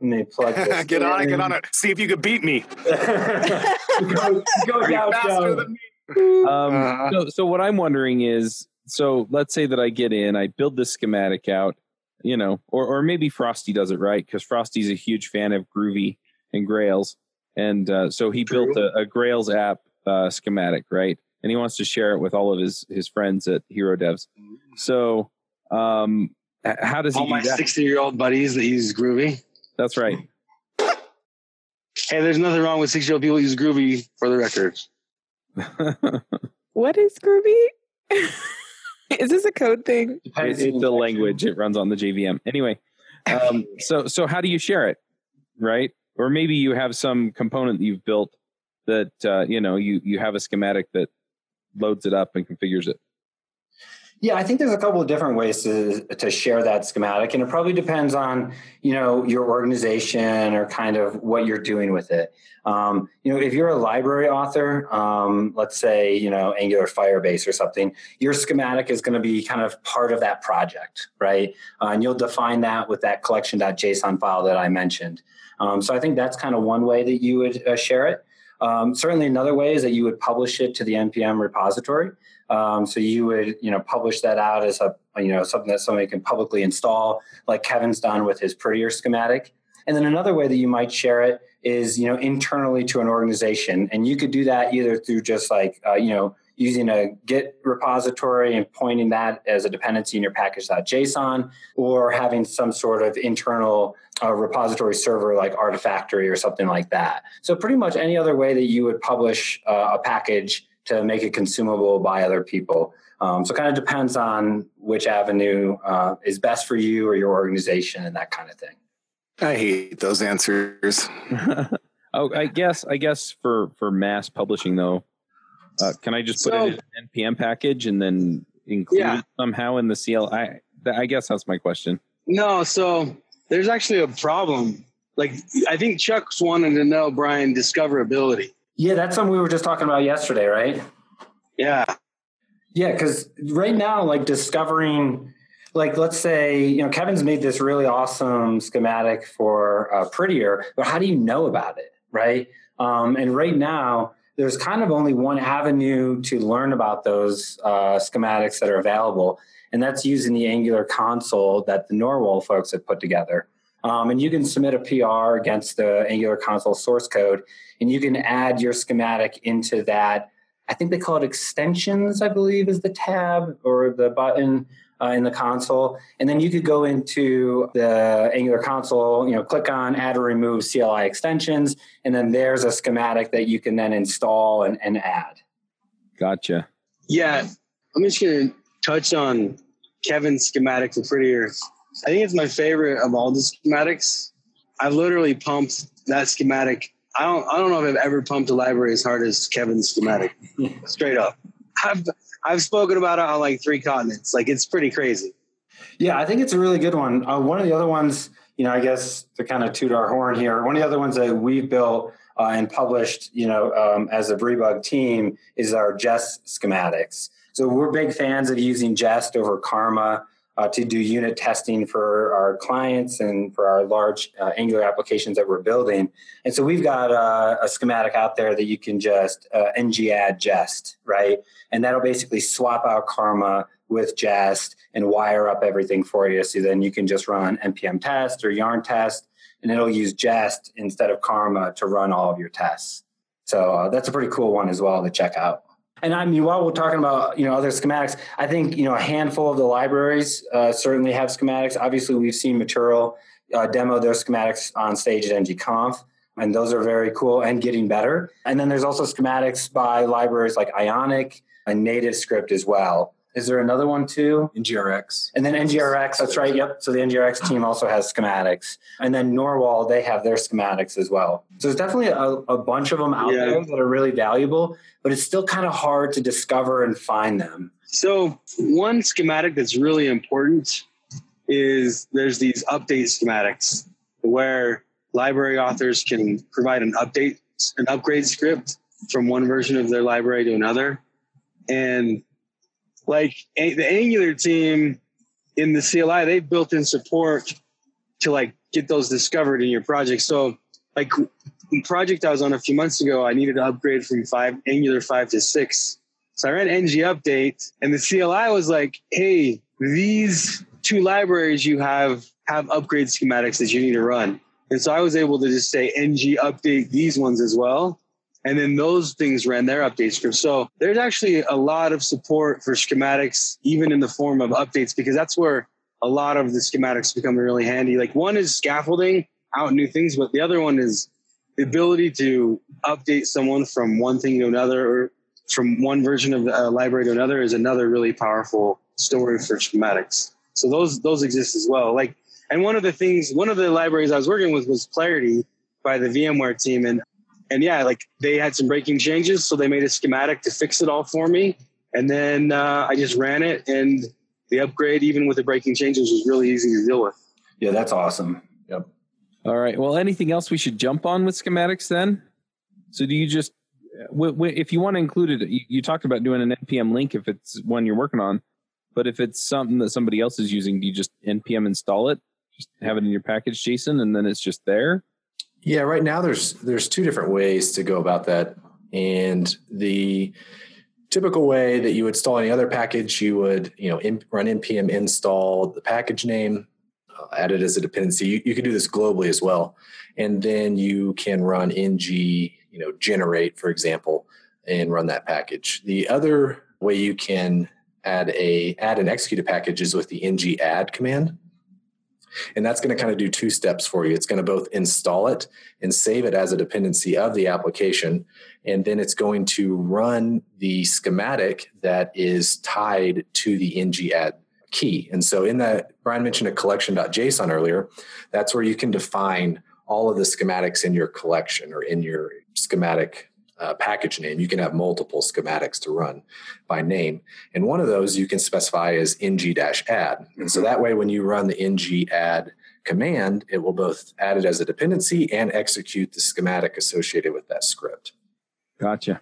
Let me plug this. get on it, get on it. See if you can beat me. go go down, faster down. than me? Um, Uh-huh. so, so what I'm wondering is, so let's say that I get in, I build this schematic out, you know, or or maybe Frosty does it right because Frosty's a huge fan of Groovy and Grails, and uh, so he built a, a Grails app uh, schematic, right? And he wants to share it with all of his his friends at Hero Devs. So, um, how does he All do my 60 year old buddies that use Groovy. That's right. Hey, there's nothing wrong with six year old people use Groovy for the record. What is Groovy? is this a code thing? It- it's a language. It runs on the JVM. Anyway, um, so so how do you share it, right? Or maybe you have some component that you've built that uh, you know you you have a schematic that loads it up and configures it. Yeah, I think there's a couple of different ways to to share that schematic, and it probably depends on you know your organization or kind of what you're doing with it. Um, you know, if you're a library author, um, let's say you know Angular Firebase or something, your schematic is going to be kind of part of that project, right? Uh, and you'll define that with that collection.json file that I mentioned. Um, so I think that's kind of one way that you would uh, share it. Um, certainly, another way is that you would publish it to the npm repository. Um, so you would, you know, publish that out as a, you know, something that somebody can publicly install, like Kevin's done with his Prettier schematic. And then another way that you might share it is, you know, internally to an organization, and you could do that either through just like, uh, you know, using a Git repository and pointing that as a dependency in your package.json, or having some sort of internal uh, repository server like Artifactory or something like that. So pretty much any other way that you would publish uh, a package to make it consumable by other people. Um, so it kind of depends on which avenue uh, is best for you or your organization and that kind of thing. I hate those answers. oh, I guess I guess for for mass publishing though, uh, can I just put So- it in an npm package and then include Yeah. it somehow in the CLI? I guess that's my question. No, so there's actually a problem. Like I think Chuck's wanted to know, Brian, discoverability. Yeah, that's something we were just talking about yesterday, right? Yeah. Yeah, because right now, like discovering, like let's say, you know, Kevin's made this really awesome schematic for uh, Prettier, but how do you know about it, right? Um, and right now, there's kind of only one avenue to learn about those uh, schematics that are available, and that's using the Angular console that the Nrwl folks have put together. Um, and you can submit a PR against the Angular console source code, and you can add your schematic into that I think they call it extensions, I believe is the tab or the button uh, in the console. And then you could go into the Angular console, you know, click on add or remove CLI extensions. And then there's a schematic that you can then install and, and add. Gotcha. Yeah. I'm just gonna touch on Kevin's schematic for Prettier. I think it's my favorite of all the schematics. I literally pumped that schematic. I don't I don't know if I've ever pumped a library as hard as Kevin's schematic. Straight up. I've I've spoken about it on like three continents. Like it's pretty crazy. Yeah, I think it's a really good one. Uh, one of the other ones, you know, I guess to kind of toot our horn here, one of the other ones that we've built uh, and published, you know, um, as a Briebug team is our Jest schematics. So we're big fans of using Jest over Karma uh, to do unit testing for our clients and for our large uh, Angular applications that we're building. And so we've got uh, a schematic out there that you can just uh, ng add Jest, right? And that'll basically swap out Karma with Jest and wire up everything for you. So then you can just run npm test or yarn test, and it'll use Jest instead of Karma to run all of your tests. So uh, that's a pretty cool one as well to check out. And I mean, while we're talking about you know other schematics, I think you know a handful of the libraries uh, certainly have schematics. Obviously, we've seen Material uh, demo their schematics on stage at ngconf, and those are very cool and getting better. And then there's also schematics by libraries like Ionic and NativeScript as well. Is there another one too? NGRX. And then NGRX, that's right. Yep. So the NGRX team also has schematics. And then Nrwl, they have their schematics as well. So there's definitely a, a bunch of them out Yeah. there that are really valuable, but it's still kind of hard to discover and find them. So one schematic that's really important is there's these update schematics where library authors can provide an update, an upgrade script from one version of their library to another. And like the Angular team in the CLI, they've built in support to like get those discovered in your project. So like the project I was on a few months ago, I needed to upgrade from five Angular five to six. So I ran ng update and the CLI was like, hey, these two libraries you have have upgrade schematics that you need to run. And so I was able to just say ng update these ones as well. And then those things ran their update script. So there's actually a lot of support for schematics, even in the form of updates, because that's where a lot of the schematics become really handy. Like one is scaffolding out new things, but the other one is the ability to update someone from one thing to another or from one version of a library to another is another really powerful story for schematics. So those those exist as well. Like, and one of the things, one of the libraries I was working with was Clarity by the VMware team, and and yeah, like they had some breaking changes, so they made a schematic to fix it all for me, and then uh, I just ran it, and the upgrade, even with the breaking changes, was really easy to deal with. Yeah, that's awesome. Yep. All right. Well, anything else we should jump on with schematics then? So do you just, if you want to include it, you talked about doing an npm link if it's one you're working on, but if it's something that somebody else is using, do you just npm install it, just have it in your package JSON, and then it's just there? Yeah, right now there's there's two different ways to go about that, and the typical way that you would install any other package, you would you know run npm install the package name, uh, add it as a dependency. You, you can do this globally as well, and then you can run ng you know generate for example and run that package. The other way you can add a add and execute a package is with the ng add command. And that's going to kind of do two steps for you. It's going to both install it and save it as a dependency of the application. And then it's going to run the schematic that is tied to the ng add key. And so in that, Brian mentioned a collection.json earlier. That's where you can define all of the schematics in your collection or in your schematic uh, package name. You can have multiple schematics to run by name. And one of those you can specify as ng-add. And so that way, when you run the ng-add command, it will both add it as a dependency and execute the schematic associated with that script. Gotcha.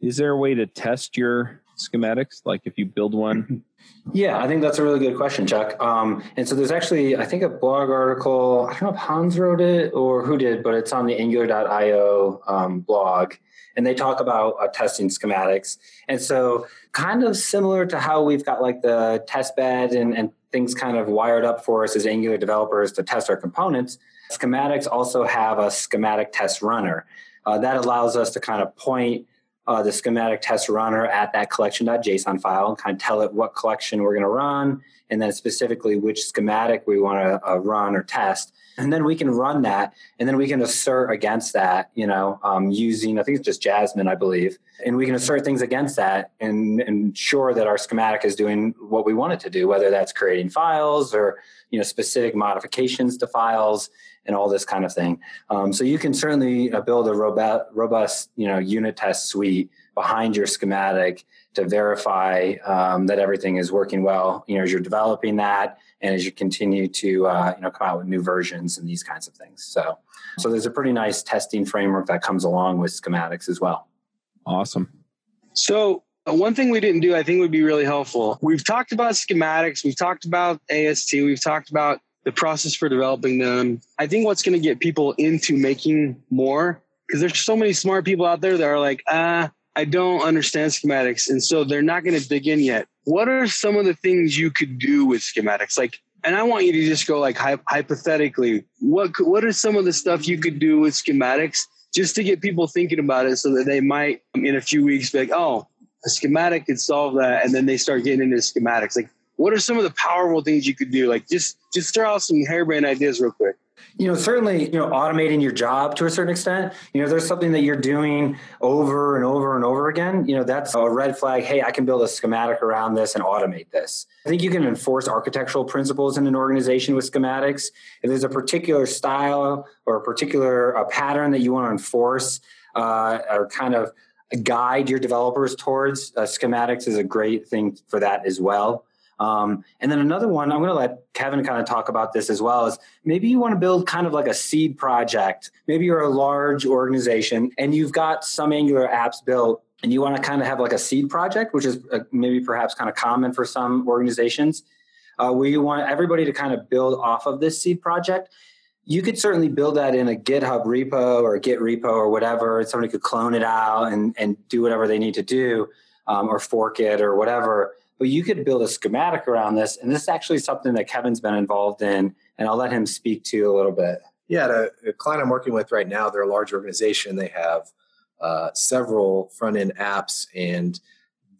Is there a way to test your schematics? Like if you build one Yeah, I think that's a really good question, Chuck. Um, and so there's actually, I think, a blog article. I don't know if Hans wrote it or who did, but it's on the Angular.io um, blog, and they talk about uh, testing schematics. And so, kind of similar to how we've got like the test bed and, and things kind of wired up for us as Angular developers to test our components. Schematics also have a schematic test runner uh, that allows us to kind of point uh, the schematic test runner at that collection.json file and kind of tell it what collection we're going to run and then specifically which schematic we want to uh, run or test. And then we can run that and then we can assert against that you know um, using i think it's just jasmine i believe and we can assert things against that and ensure that our schematic is doing what we want it to do whether that's creating files or you know specific modifications to files and all this kind of thing. Um, so you can certainly uh, build a robust, robust, you know, unit test suite behind your schematic to verify um, that everything is working well. You know, as you're developing that, and as you continue to uh, you know come out with new versions and these kinds of things. So, so there's a pretty nice testing framework that comes along with schematics as well. Awesome. So uh, one thing we didn't do, I think would be really helpful. We've talked about schematics, we've talked about AST, we've talked about the process for developing them. I think what's going to get people into making more, because there's so many smart people out there that are like, ah, I don't understand schematics. And so they're not going to dig in yet. What are some of the things you could do with schematics? Like, and I want you to just go like hypothetically, what what are some of the stuff you could do with schematics just to get people thinking about it, so that they might in a few weeks be like, oh, a schematic could solve that, and then they start getting into schematics. Like, what are some of the powerful things you could do? Like just just throw out some harebrained ideas real quick. You know, certainly, you know, automating your job to a certain extent. You know, there's something that you're doing over and over and over again. You know, that's a red flag. Hey, I can build a schematic around this and automate this. I think you can enforce architectural principles in an organization with schematics. If there's a particular style or a particular uh, pattern that you want to enforce uh, or kind of guide your developers towards, uh, schematics is a great thing for that as well. Um, and then another one, I'm going to let Kevin kind of talk about this as well, is maybe you want to build kind of like a seed project. Maybe you're a large organization and you've got some Angular apps built and you want to kind of have like a seed project, which is uh, maybe perhaps kind of common for some organizations, uh, where you want everybody to kind of build off of this seed project. You could certainly build that in a GitHub repo or a Git repo or whatever. Somebody could clone it out and, and do whatever they need to do um, or fork it or whatever but you could build a schematic around this. And this is actually something that Kevin's been involved in, and I'll let him speak to a little bit. Yeah, the, the client I'm working with right now, they're a large organization. They have uh, several front end apps, and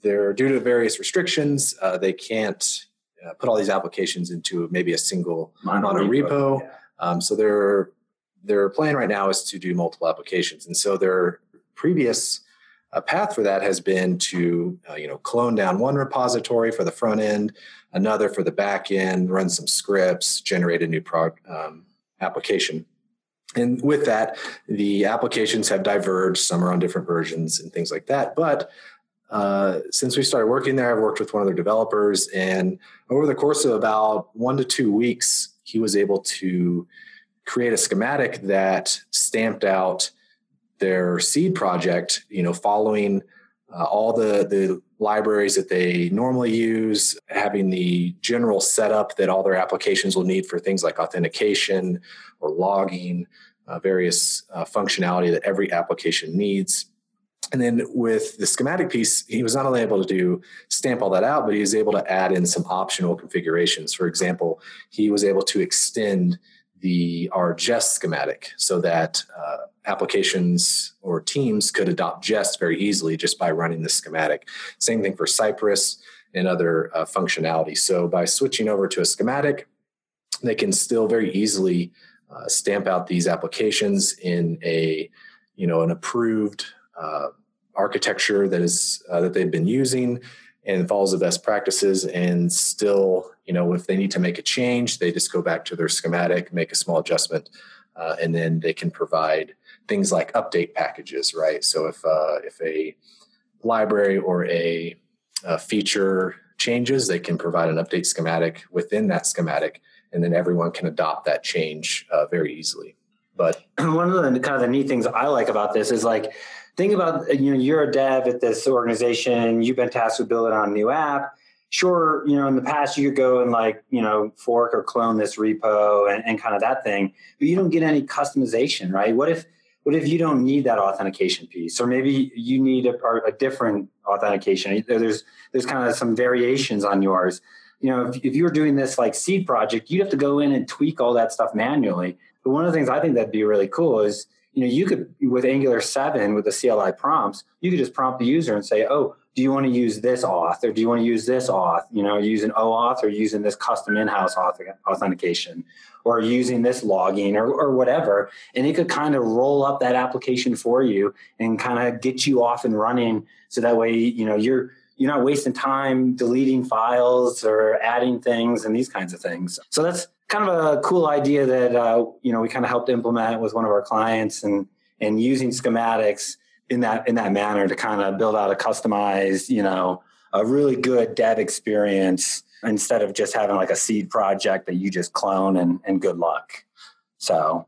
they're due to various restrictions, uh, they can't uh, put all these applications into maybe a single mono, repo. Yeah. Um, so they're their plan right now is to do multiple applications, and so their previous uh, path for that has been to uh, you know clone down one repository for the front end, another for the back end, run some scripts, generate a new prog- um, application. And with that, the applications have diverged. Some are on different versions and things like that. But uh, since we started working there, I've worked with one of their developers, and over the course of about one to two weeks, he was able to create a schematic that stamped out their seed project. You know, following uh, all the the libraries that they normally use, having the general setup that all their applications will need for things like authentication or logging, uh, various uh, functionality that every application needs and then with the schematic piece, he was not only able to do stamp all that out, but he was able to add in some optional configurations. For example, he was able to extend the our Jest schematic so that uh, applications or teams could adopt Jest very easily just by running the schematic. Same thing for Cypress and other uh, functionality. So by switching over to a schematic, they can still very easily uh, stamp out these applications in a you know an approved uh, architecture that is uh, that they've been using and follows the best practices and still you know if they need to make a change they just go back to their schematic make a small adjustment uh, and then they can provide things like update packages right? So if uh, if a library or a, a, feature changes they can provide an update schematic within that schematic and then everyone can adopt that change uh, very easily. But one of the kind of the neat things i like about this is like think about you know you're a dev at this organization you've been tasked with building on a new app. Sure you know in the past you could go and like you know fork or clone this repo and, and kind of that thing but you don't get any customization right? What if what if you don't need that authentication piece? Or maybe you need a, a different authentication. There's there's kind of some variations on yours. You know if, if you're doing this like seed project you'd have to go in and tweak all that stuff manually. But one of the things i think that'd be really cool is you know, you could with Angular 7 with the CLI prompts, you could just prompt the user and say, oh, do you want to use this auth or do you want to use this auth? You know, using OAuth or using this custom in-house auth authentication or using this logging or, or whatever. And it could kind of roll up that application for you and kind of get you off and running. So that way, you know, you're you're not wasting time deleting files or adding things and these kinds of things. So that's kind of a cool idea that uh, you know we kind of helped implement with one of our clients and and using schematics in that in that manner to kind of build out a customized you know a really good dev experience instead of just having like a seed project that you just clone and, and good luck so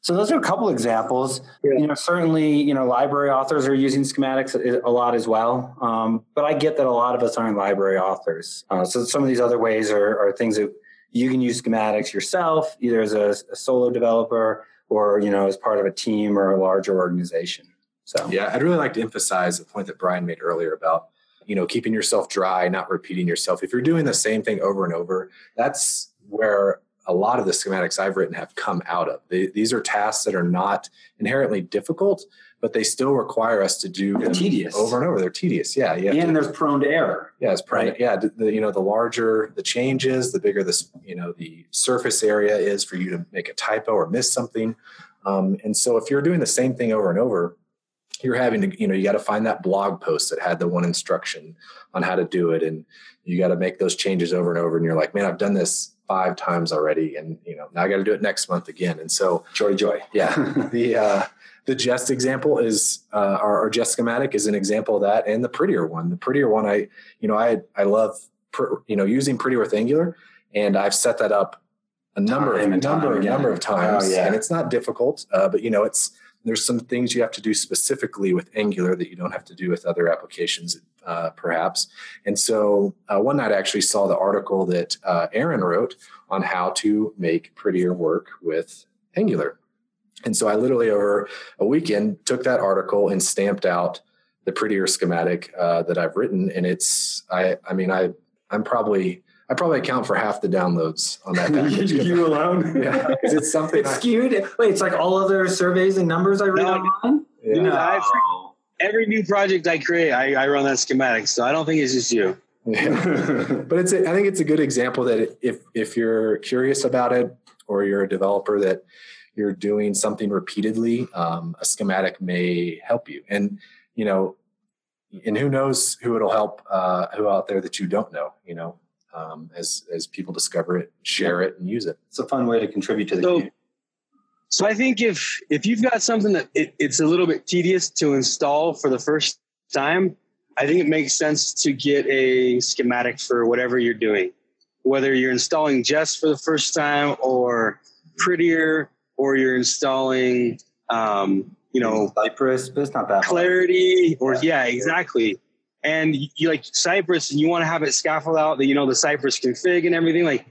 so those are a couple examples yeah. you know certainly you know library authors are using schematics a lot as well um, but i get that a lot of us aren't library authors uh, so some of these other ways are, are things that you can use schematics yourself, either as a, a, solo developer or you know as part of a team or a larger organization. So yeah, I'd really like to emphasize the point that Brian made earlier about you know keeping yourself dry, not repeating yourself. If you're doing the same thing over and over, that's where a lot of the schematics I've written have come out of. They, these are tasks that are not inherently difficult, but they still require us to do They're tedious over and over. They're tedious. Yeah, yeah. and they're prone to error. Yeah, it's prone. Right? Yeah, the, you know, the larger the changes, the bigger this you know the surface area is for you to make a typo or miss something. Um, and so if you're doing the same thing over and over, you're having to you know you got to find that blog post that had the one instruction on how to do it, and you got to make those changes over and over. And you're like, man, I've done this five times already, and you know now I got to do it next month again. And so joy, joy. Yeah, the uh, the Jest example is uh, our, our Jest schematic is an example of that, and the prettier one. The prettier one, I you know I I love you know using pretty with Angular, and I've set that up a number time of number time, number of times, oh, yeah. and it's not difficult, uh, but you know it's there's some things you have to do specifically with Angular that you don't have to do with other applications, uh, perhaps. And so uh, one night I actually saw the article that uh, Aaron wrote on how to make prettier work with Angular. And so I literally over a weekend took that article and stamped out the prettier schematic uh, that I've written, and it's I I mean I I'm probably I probably account for half the downloads on that package. you alone? Yeah, it's something it's I, skewed. Wait, it's like all other surveys and numbers I read no, online. Yeah. Dude, I, every new project I create, I, I run that schematic, so I don't think it's just you. Yeah. but it's a, I think it's a good example that if if you're curious about it or you're a developer that you're doing something repeatedly, um, a schematic may help you. And you know, and who knows who it'll help, uh, who out there that you don't know. You know, um, as as people discover it, share it, and use it. It's a fun way to contribute to the So- community. So I think if if you've got something that it, it's a little bit tedious to install for the first time, I think it makes sense to get a schematic for whatever you're doing, whether you're installing Jest for the first time or Prettier, or you're installing, um, you know, Cypress, but it's not that hard. Clarity, or Yeah. yeah, exactly. And you like Cypress, and you want to have it scaffold out that you know the Cypress config and everything. Like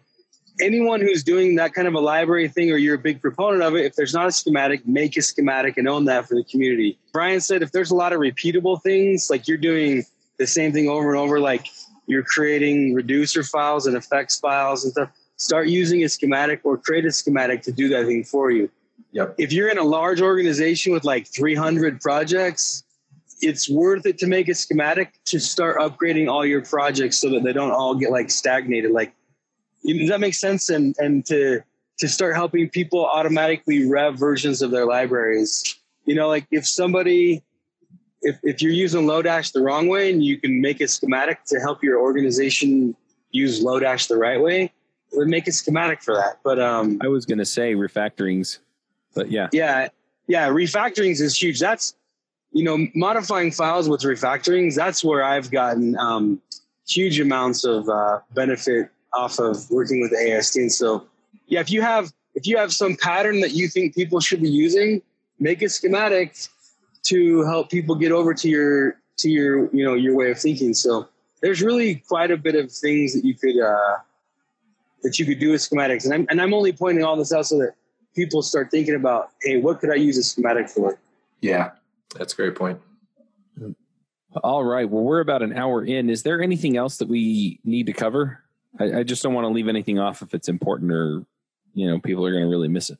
anyone who's doing that kind of a library thing, or you're a big proponent of it, if there's not a schematic, make a schematic and own that for the community. Brian said if there's a lot of repeatable things, like you're doing the same thing over and over, like you're creating reducer files and effects files and stuff. Start using a schematic or create a schematic to do that thing for you Yep. if you're in a large organization with like 300 projects, it's worth it to make a schematic to start upgrading all your projects so that they don't all get like stagnated. Like, you- does that make sense? And and to to start helping people automatically rev versions of their libraries. You know, like if somebody if if you're using Lodash the wrong way and you can make a schematic to help your organization use Lodash the right way, then make a schematic for that. But um I was going to say refactorings, but yeah. yeah yeah refactorings is huge that's you know modifying files with refactorings that's where i've gotten um, huge amounts of uh, benefit off of working with ast and so yeah if you have if you have some pattern that you think people should be using make a schematic to help people get over to your to your you know your way of thinking. So there's really quite a bit of things that you could uh, that you could do with schematics. And I'm, and I'm only pointing all this out so that people start thinking about, hey, what could I use a schematic for? Yeah, that's a great point. All right. Well, we're about an hour in. Is there anything else that we need to cover? I, I just don't want to leave anything off if it's important or, you know, people are going to really miss it.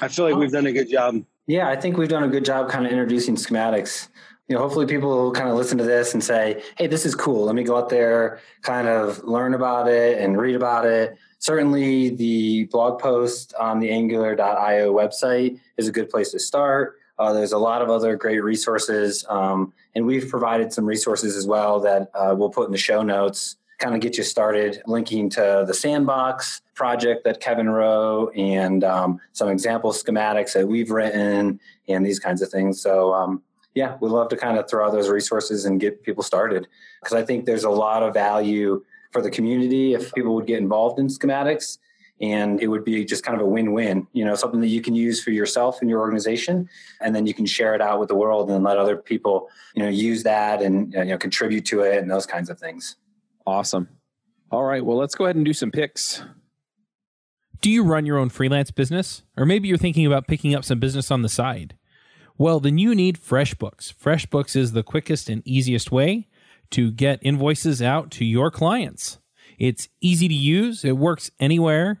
I feel like we've done a good job. Yeah, I think we've done a good job kind of introducing schematics. You know, hopefully people will kind of listen to this and say, hey, this is cool. Let me go out there, kind of learn about it and read about it. Certainly, the blog post on the angular.io website is a good place to start. Uh, there's a lot of other great resources, um, and we've provided some resources as well that uh, we'll put in the show notes, kind of get you started, linking to the Sandbox project that Kevin wrote and um, some example schematics that we've written and these kinds of things. So, um, yeah, we'd love to kind of throw out those resources and get people started because I think there's a lot of value for the community if people would get involved in schematics and it would be just kind of a win-win you know something that you can use for yourself and your organization and then you can share it out with the world and let other people you know use that and you know contribute to it and those kinds of things Awesome. All right. Well, let's go ahead and do some picks. Do you run your own freelance business? Or maybe you're thinking about picking up some business on the side? Well, then you need FreshBooks. FreshBooks is the quickest and easiest way to get invoices out to your clients. It's easy to use, it works anywhere,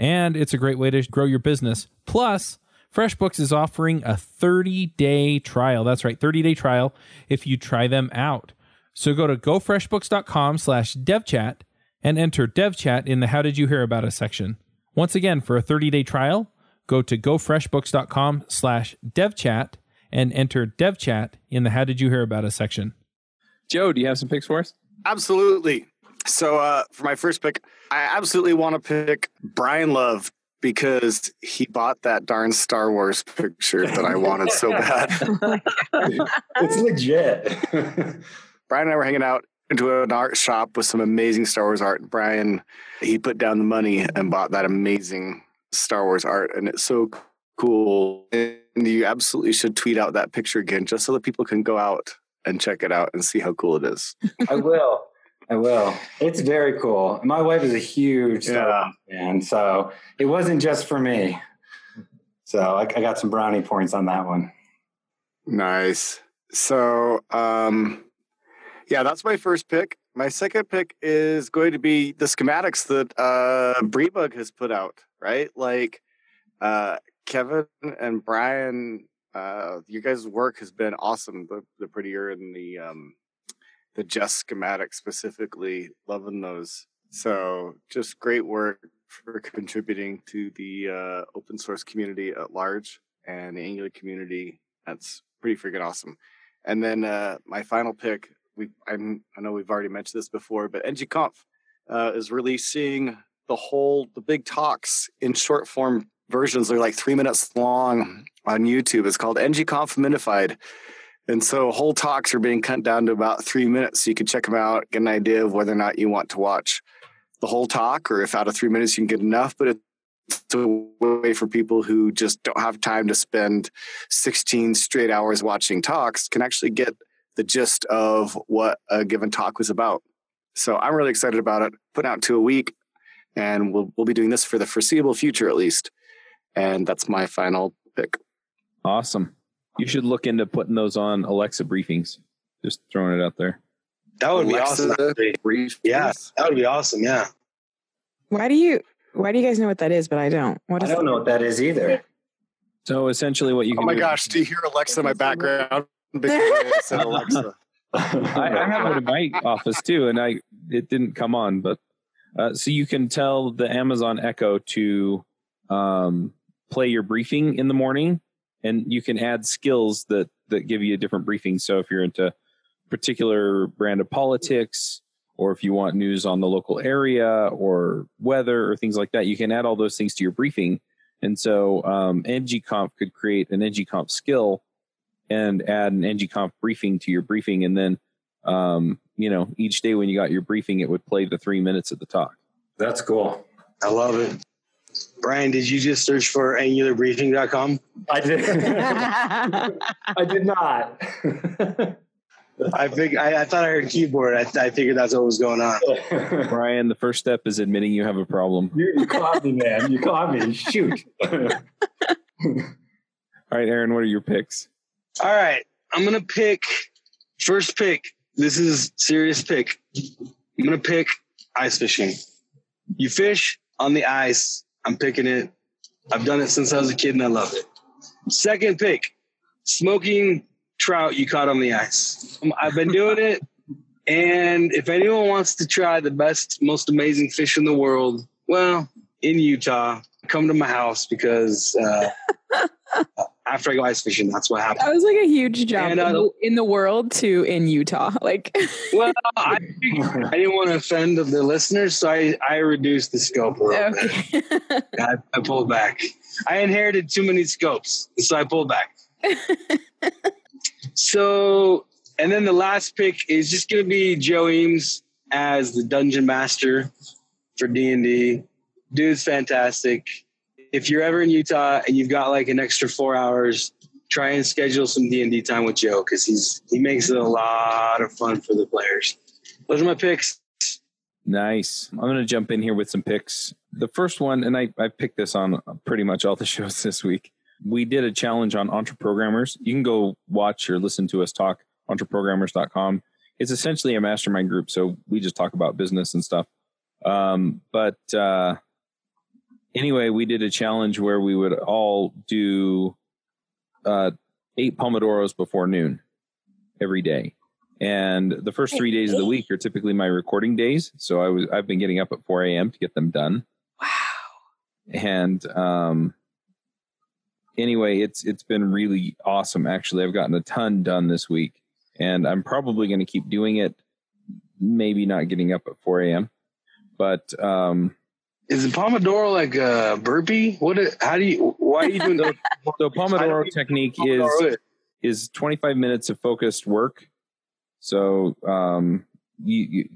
And it's a great way to grow your business. Plus, FreshBooks is offering a 30 day trial. That's right, 30 day trial if you try them out. So go to gofreshbooks.com slash devchat and enter devchat in the How Did You Hear About Us section. Once again, for a 30-day trial, go to gofreshbooks.com slash devchat and enter devchat in the How Did You Hear About Us section. Joe, do you have some picks for us? Absolutely. So uh, for my first pick, I absolutely want to pick Brian Love because he bought that darn Star Wars picture that I wanted so bad. it's legit Brian and I were hanging out into an art shop with some amazing Star Wars art. Brian, he put down the money and bought that amazing Star Wars art, and it's so cool. And you absolutely should tweet out that picture again, just so that people can go out and check it out and see how cool it is. I will. I will. It's very cool. My wife is a huge Yeah. Fan, so it wasn't just for me. So I, I got some brownie points on that one. Nice. So, um, yeah, that's my first pick. My second pick is going to be the schematics that uh, Briebug has put out, right? Like uh, Kevin and Brian, uh, you guys' work has been awesome. The the prettier and the um, the Jest schematics specifically, loving those. So just great work for contributing to the uh, open source community at large and the Angular community. That's pretty freaking awesome. And then uh, my final pick, we I'm, I know we've already mentioned this before, but ngconf uh, is releasing the whole the big talks in short form versions. They're like three minutes long on YouTube. It's called ngconf minified. And so whole talks are being cut down to about three minutes. So you can check them out, get an idea of whether or not you want to watch the whole talk, or if out of three minutes you can get enough. But it's a way for people who just don't have time to spend 16 straight hours watching talks can actually get the gist of what a given talk was about. So I'm really excited about it. Put out to a week, and we'll we'll be doing this for the foreseeable future at least. And that's my final pick. Awesome. You should look into putting those on Alexa briefings. Just throwing it out there. That would Alexa be awesome. briefings? Yeah, that would be awesome. Yeah. Why do you why do you guys know what that is, but I don't? What I don't know what that is either. So essentially, what you Oh my do- gosh! Do you hear Alexa in my background? I Alexa. I, I have one in my office too, and I it didn't come on, but uh, so you can tell the Amazon Echo to um, play your briefing in the morning, and you can add skills that that give you a different briefing. So if you're into particular brand of politics, or if you want news on the local area or weather or things like that, you can add all those things to your briefing. And so um, ngconf could create an ngconf skill and add an ngconf briefing to your briefing, and then um, you know each day when you got your briefing, it would play the three minutes of the talk. That's cool. I love it. Brian, did you just search for angularbriefing.com? I did. I did not. I think I, I thought I heard keyboard. I, I figured that's what was going on. Brian, the first step is admitting you have a problem. you, you caught me, man. You caught me. Shoot. All right, Aaron, what are your picks? All right, I'm gonna pick first pick. This is serious pick. I'm gonna pick ice fishing. You fish on the ice. I'm picking it. I've done it since I was a kid and I love it. Second pick, smoking trout you caught on the ice. Um, I've been doing it. And if anyone wants to try the best, most amazing fish in the world, well, in Utah, come to my house because uh, after I go ice fishing, that's what happened. that was like a huge jump And, uh, in, the, in the world to in Utah. Like Well, I, I didn't want to offend the listeners, so I, I reduced the scope a little bit. I, I pulled back. I inherited too many scopes, so I pulled back. so, and then the last pick is just going to be Joe Eames as the dungeon master for D and D. Dude's fantastic. If you're ever in Utah and you've got like an extra four hours, try and schedule some D and D time with Joe because he's he makes it a lot of fun for the players. Those are my picks. Nice. I'm going to jump in here with some picks. The first one, and I, I picked this on pretty much all the shows this week. We did a challenge on Entreprogrammers. You can go watch or listen to us talk, entreprogrammers.com. It's essentially a mastermind group. So we just talk about business and stuff. Um, but uh, anyway, we did a challenge where we would all do uh, eight Pomodoros before noon every day. And the first three days of the week are typically my recording days. So I was I've been getting up at 4 a.m. to get them done. wow. And um anyway, it's it's been really awesome actually. I've gotten a ton done this week. And I'm probably gonna keep doing it, maybe not getting up at 4 a.m. But um Is the Pomodoro like a burpee? What? Is, how do you? Why are you doing the the Pomodoro technique is Pomodoro? is 25 minutes of focused work. So um, you, you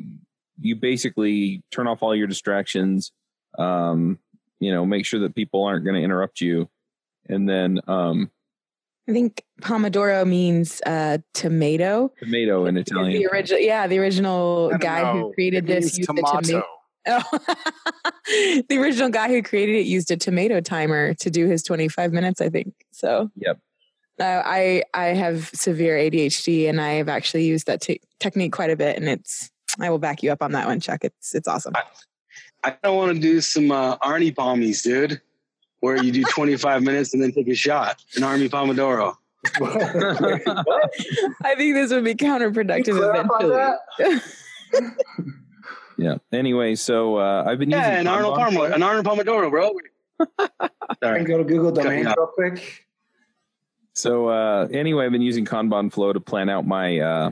you basically turn off all your distractions. Um, you know, make sure that people aren't going to interrupt you, and then um, I think Pomodoro means uh, tomato. tomato in The Italian. original, yeah, the original guy know. who created It this means used a tomato. tomato. Oh. the original guy who created it used a tomato timer to do his 25 minutes, I think. So Yep. Uh, I I have severe ADHD, and I have actually used that te- technique quite a bit, and it's. I will back you up on that one, Chuck. It's it's awesome. I don't want to do some uh, Arnie Pommies, dude, where you do 25 minutes and then take a shot, an Army Pomodoro. I think this would be counterproductive eventually. Yeah. Anyway, so uh, I've been Yeah, using an Arnold Kanban. Pomodoro, an Arnold Pomodoro, bro. I Sorry. can go to Google Cut Domains me off. real quick. So uh, anyway, I've been using Kanban Flow to plan out my uh,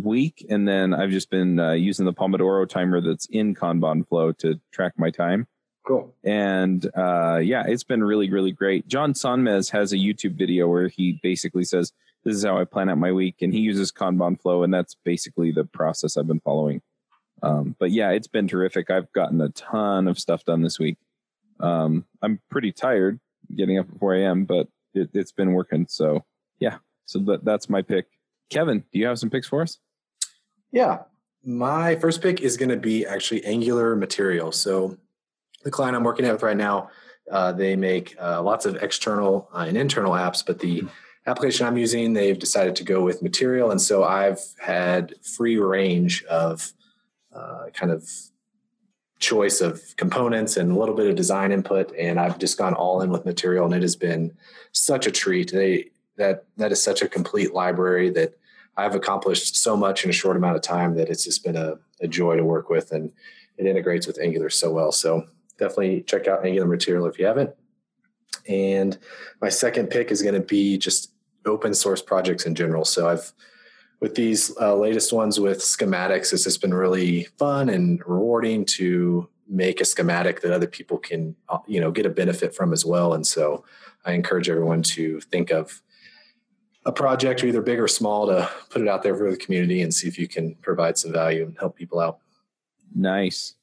week, and then I've just been uh, using the Pomodoro timer that's in Kanban Flow to track my time. Cool. And uh, yeah, it's been really, really great. John Sonmez has a YouTube video where he basically says, "This is how I plan out my week," and he uses Kanban Flow, and that's basically the process I've been following. Um, but yeah, it's been terrific. I've gotten a ton of stuff done this week. Um, I'm pretty tired getting up at 4 a.m., but it, it's been working. So yeah, so that, that's my pick. Kevin, do you have some picks for us? Yeah. My first pick is going to be actually Angular material. So, the client I'm working at with right now, uh, they make uh, lots of external uh, and internal apps, but the application I'm using, they've decided to go with material. And so I've had free range of uh, kind of choice of components and a little bit of design input. And I've just gone all in with material, and it has been such a treat. They, that that is such a complete library that I've accomplished so much in a short amount of time that it's just been a, a joy to work with and it integrates with Angular so well. So definitely check out Angular material if you haven't. And my second pick is going to be just open source projects in general. So I've with these uh, latest ones with schematics, it's just been really fun and rewarding to make a schematic that other people can uh, you know get a benefit from as well. And so I encourage everyone to think of a project, either big or small, to put it out there for the community and see if you can provide some value and help people out. Nice.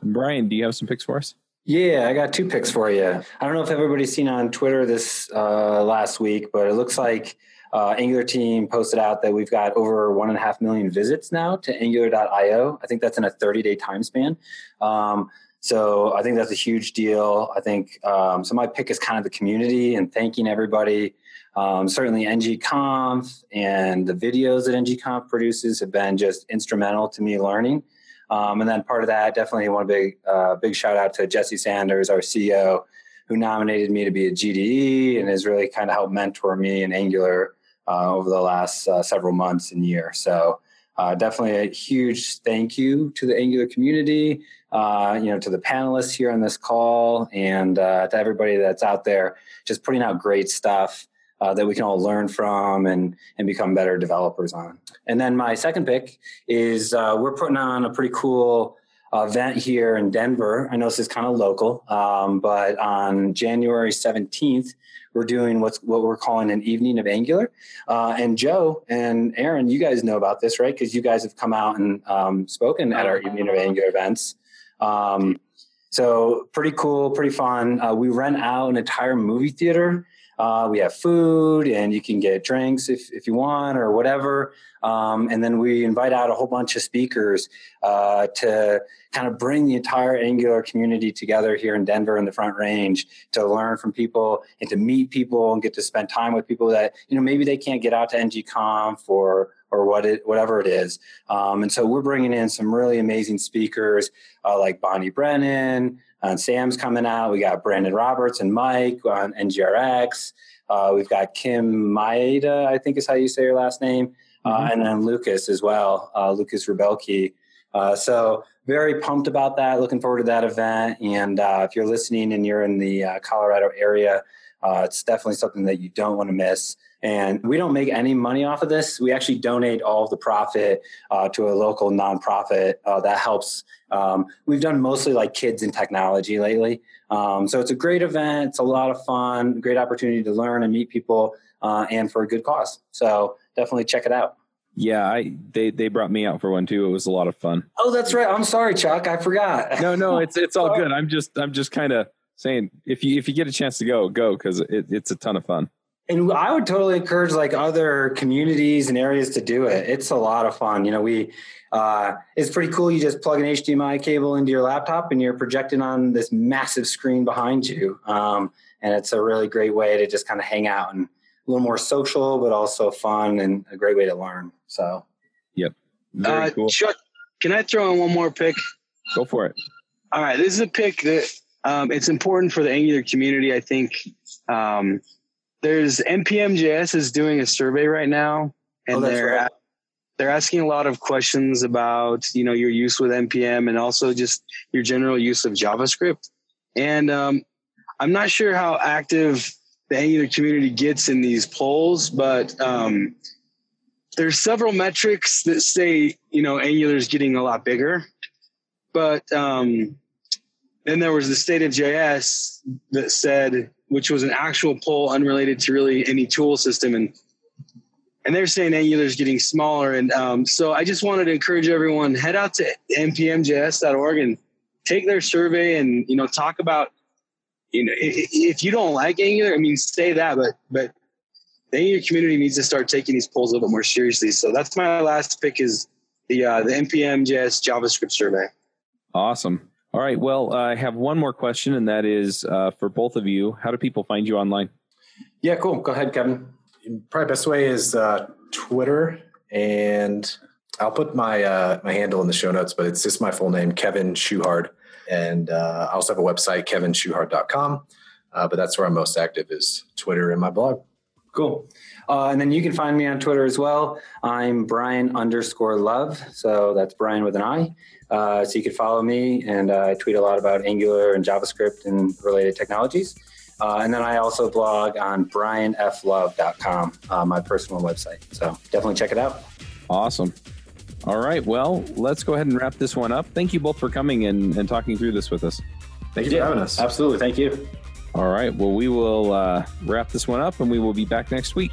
And Brian, do you have some picks for us? Yeah, I got two picks for you. I don't know if everybody's seen on Twitter this uh, last week, but it looks like uh, Angular team posted out that we've got over one and a half million visits now to Angular.io. I think that's in a 30 day time span. Um, so I think that's a huge deal. I think um, so. My pick is kind of the community and thanking everybody. Um, certainly, ngconf and the videos that ngconf produces have been just instrumental to me learning. Um, and then part of that, definitely one big uh, big shout out to Jesse Sanders, our CEO, who nominated me to be a GDE and has really kind of helped mentor me in Angular uh, over the last uh, several months and year. So uh, definitely a huge thank you to the Angular community, uh, you know, to the panelists here on this call, and uh, to everybody that's out there just putting out great stuff. Uh, that we can all learn from and and become better developers on. And then my second pick is uh, we're putting on a pretty cool event here in Denver. I know this is kind of local, um, but on January 17th, we're doing what's what we're calling an evening of Angular. Uh, and Joe and Aaron, you guys know about this, right? Because you guys have come out and um, spoken at our evening of Angular events. Um, so pretty cool, pretty fun. Uh, we rent out an entire movie theater. Uh, we have food and you can get drinks if, if you want or whatever. Um, and then we invite out a whole bunch of speakers uh, to kind of bring the entire Angular community together here in Denver in the Front Range to learn from people and to meet people and get to spend time with people that you know maybe they can't get out to NGConf or or what it whatever it is. Um, and so we're bringing in some really amazing speakers uh, like Bonnie Brennan. And Sam's coming out. We got Brandon Roberts and Mike on NGRX. Uh, we've got Kim Maida, I think is how you say your last name, uh, and then Lukas as well, uh, Lukas Ruebbelke. Uh, so very pumped about that. Looking forward to that event. And uh, if you're listening and you're in the uh, Colorado area, uh, it's definitely something that you don't want to miss. And we don't make any money off of this. We actually donate all of the profit uh, to a local nonprofit uh, that helps. Um, we've done mostly like kids in technology lately. Um, so it's a great event. It's a lot of fun, great opportunity to learn and meet people, uh, and for a good cause. So definitely check it out. Yeah, I they they brought me out for one too. It was a lot of fun. Oh, that's right. I'm sorry, Chuck. I forgot. No, no, it's it's all good. I'm just I'm just kind of saying if you if you get a chance to go, go because it, it's a ton of fun. And I would totally encourage like other communities and areas to do it. It's a lot of fun. You know, we uh, it's pretty cool. You just plug an HDMI cable into your laptop and you're projecting on this massive screen behind you. Um, and it's a really great way to just kind of hang out and a little more social, but also fun and a great way to learn. So, yep, Very Uh, cool. Chuck, can I throw in one more pick? Go for it. All right, this is a pick that um, it's important for the Angular community. I think um, there's NPM.js is doing a survey right now, and Oh, they're right. they're asking a lot of questions about you know your use with npm and also just your general use of javascript and um, i'm not sure how active the angular community gets in these polls but um, there's several metrics that say you know angular is getting a lot bigger but um, then there was the state of js that said which was an actual poll unrelated to really any tool system and and they're saying Angular is getting smaller. And um, so I just wanted to encourage everyone head out to npmjs.org and take their survey and you know talk about you know if you don't like Angular, I mean say that, but but the Angular community needs to start taking these polls a little bit more seriously. So that's my last pick is the uh, the npm.js JavaScript survey. Awesome. All right. Well, I have one more question, and that is uh, for both of you. How do people find you online? yeah, cool. Go ahead, Kevin. Probably best way is uh, Twitter, and I'll put my uh, my handle in the show notes, but it's just my full name, Kevin Schuchard, and uh, I also have a website, kevinschuchard.com. Uh, but that's where I'm most active is Twitter and my blog. Cool. Uh, and then you can find me on Twitter as well. I'm Brian underscore love. So that's Brian with an I. Uh, so you can follow me, and uh, I tweet a lot about Angular and JavaScript and related technologies. Uh, and then I also blog on brianflove.com, uh, my personal website. So definitely check it out. Awesome. All right. Well, let's go ahead and wrap this one up. Thank you both for coming and, and talking through this with us. Thank you for having us. Absolutely. Thank you. All right. Well, we will uh, wrap this one up and we will be back next week.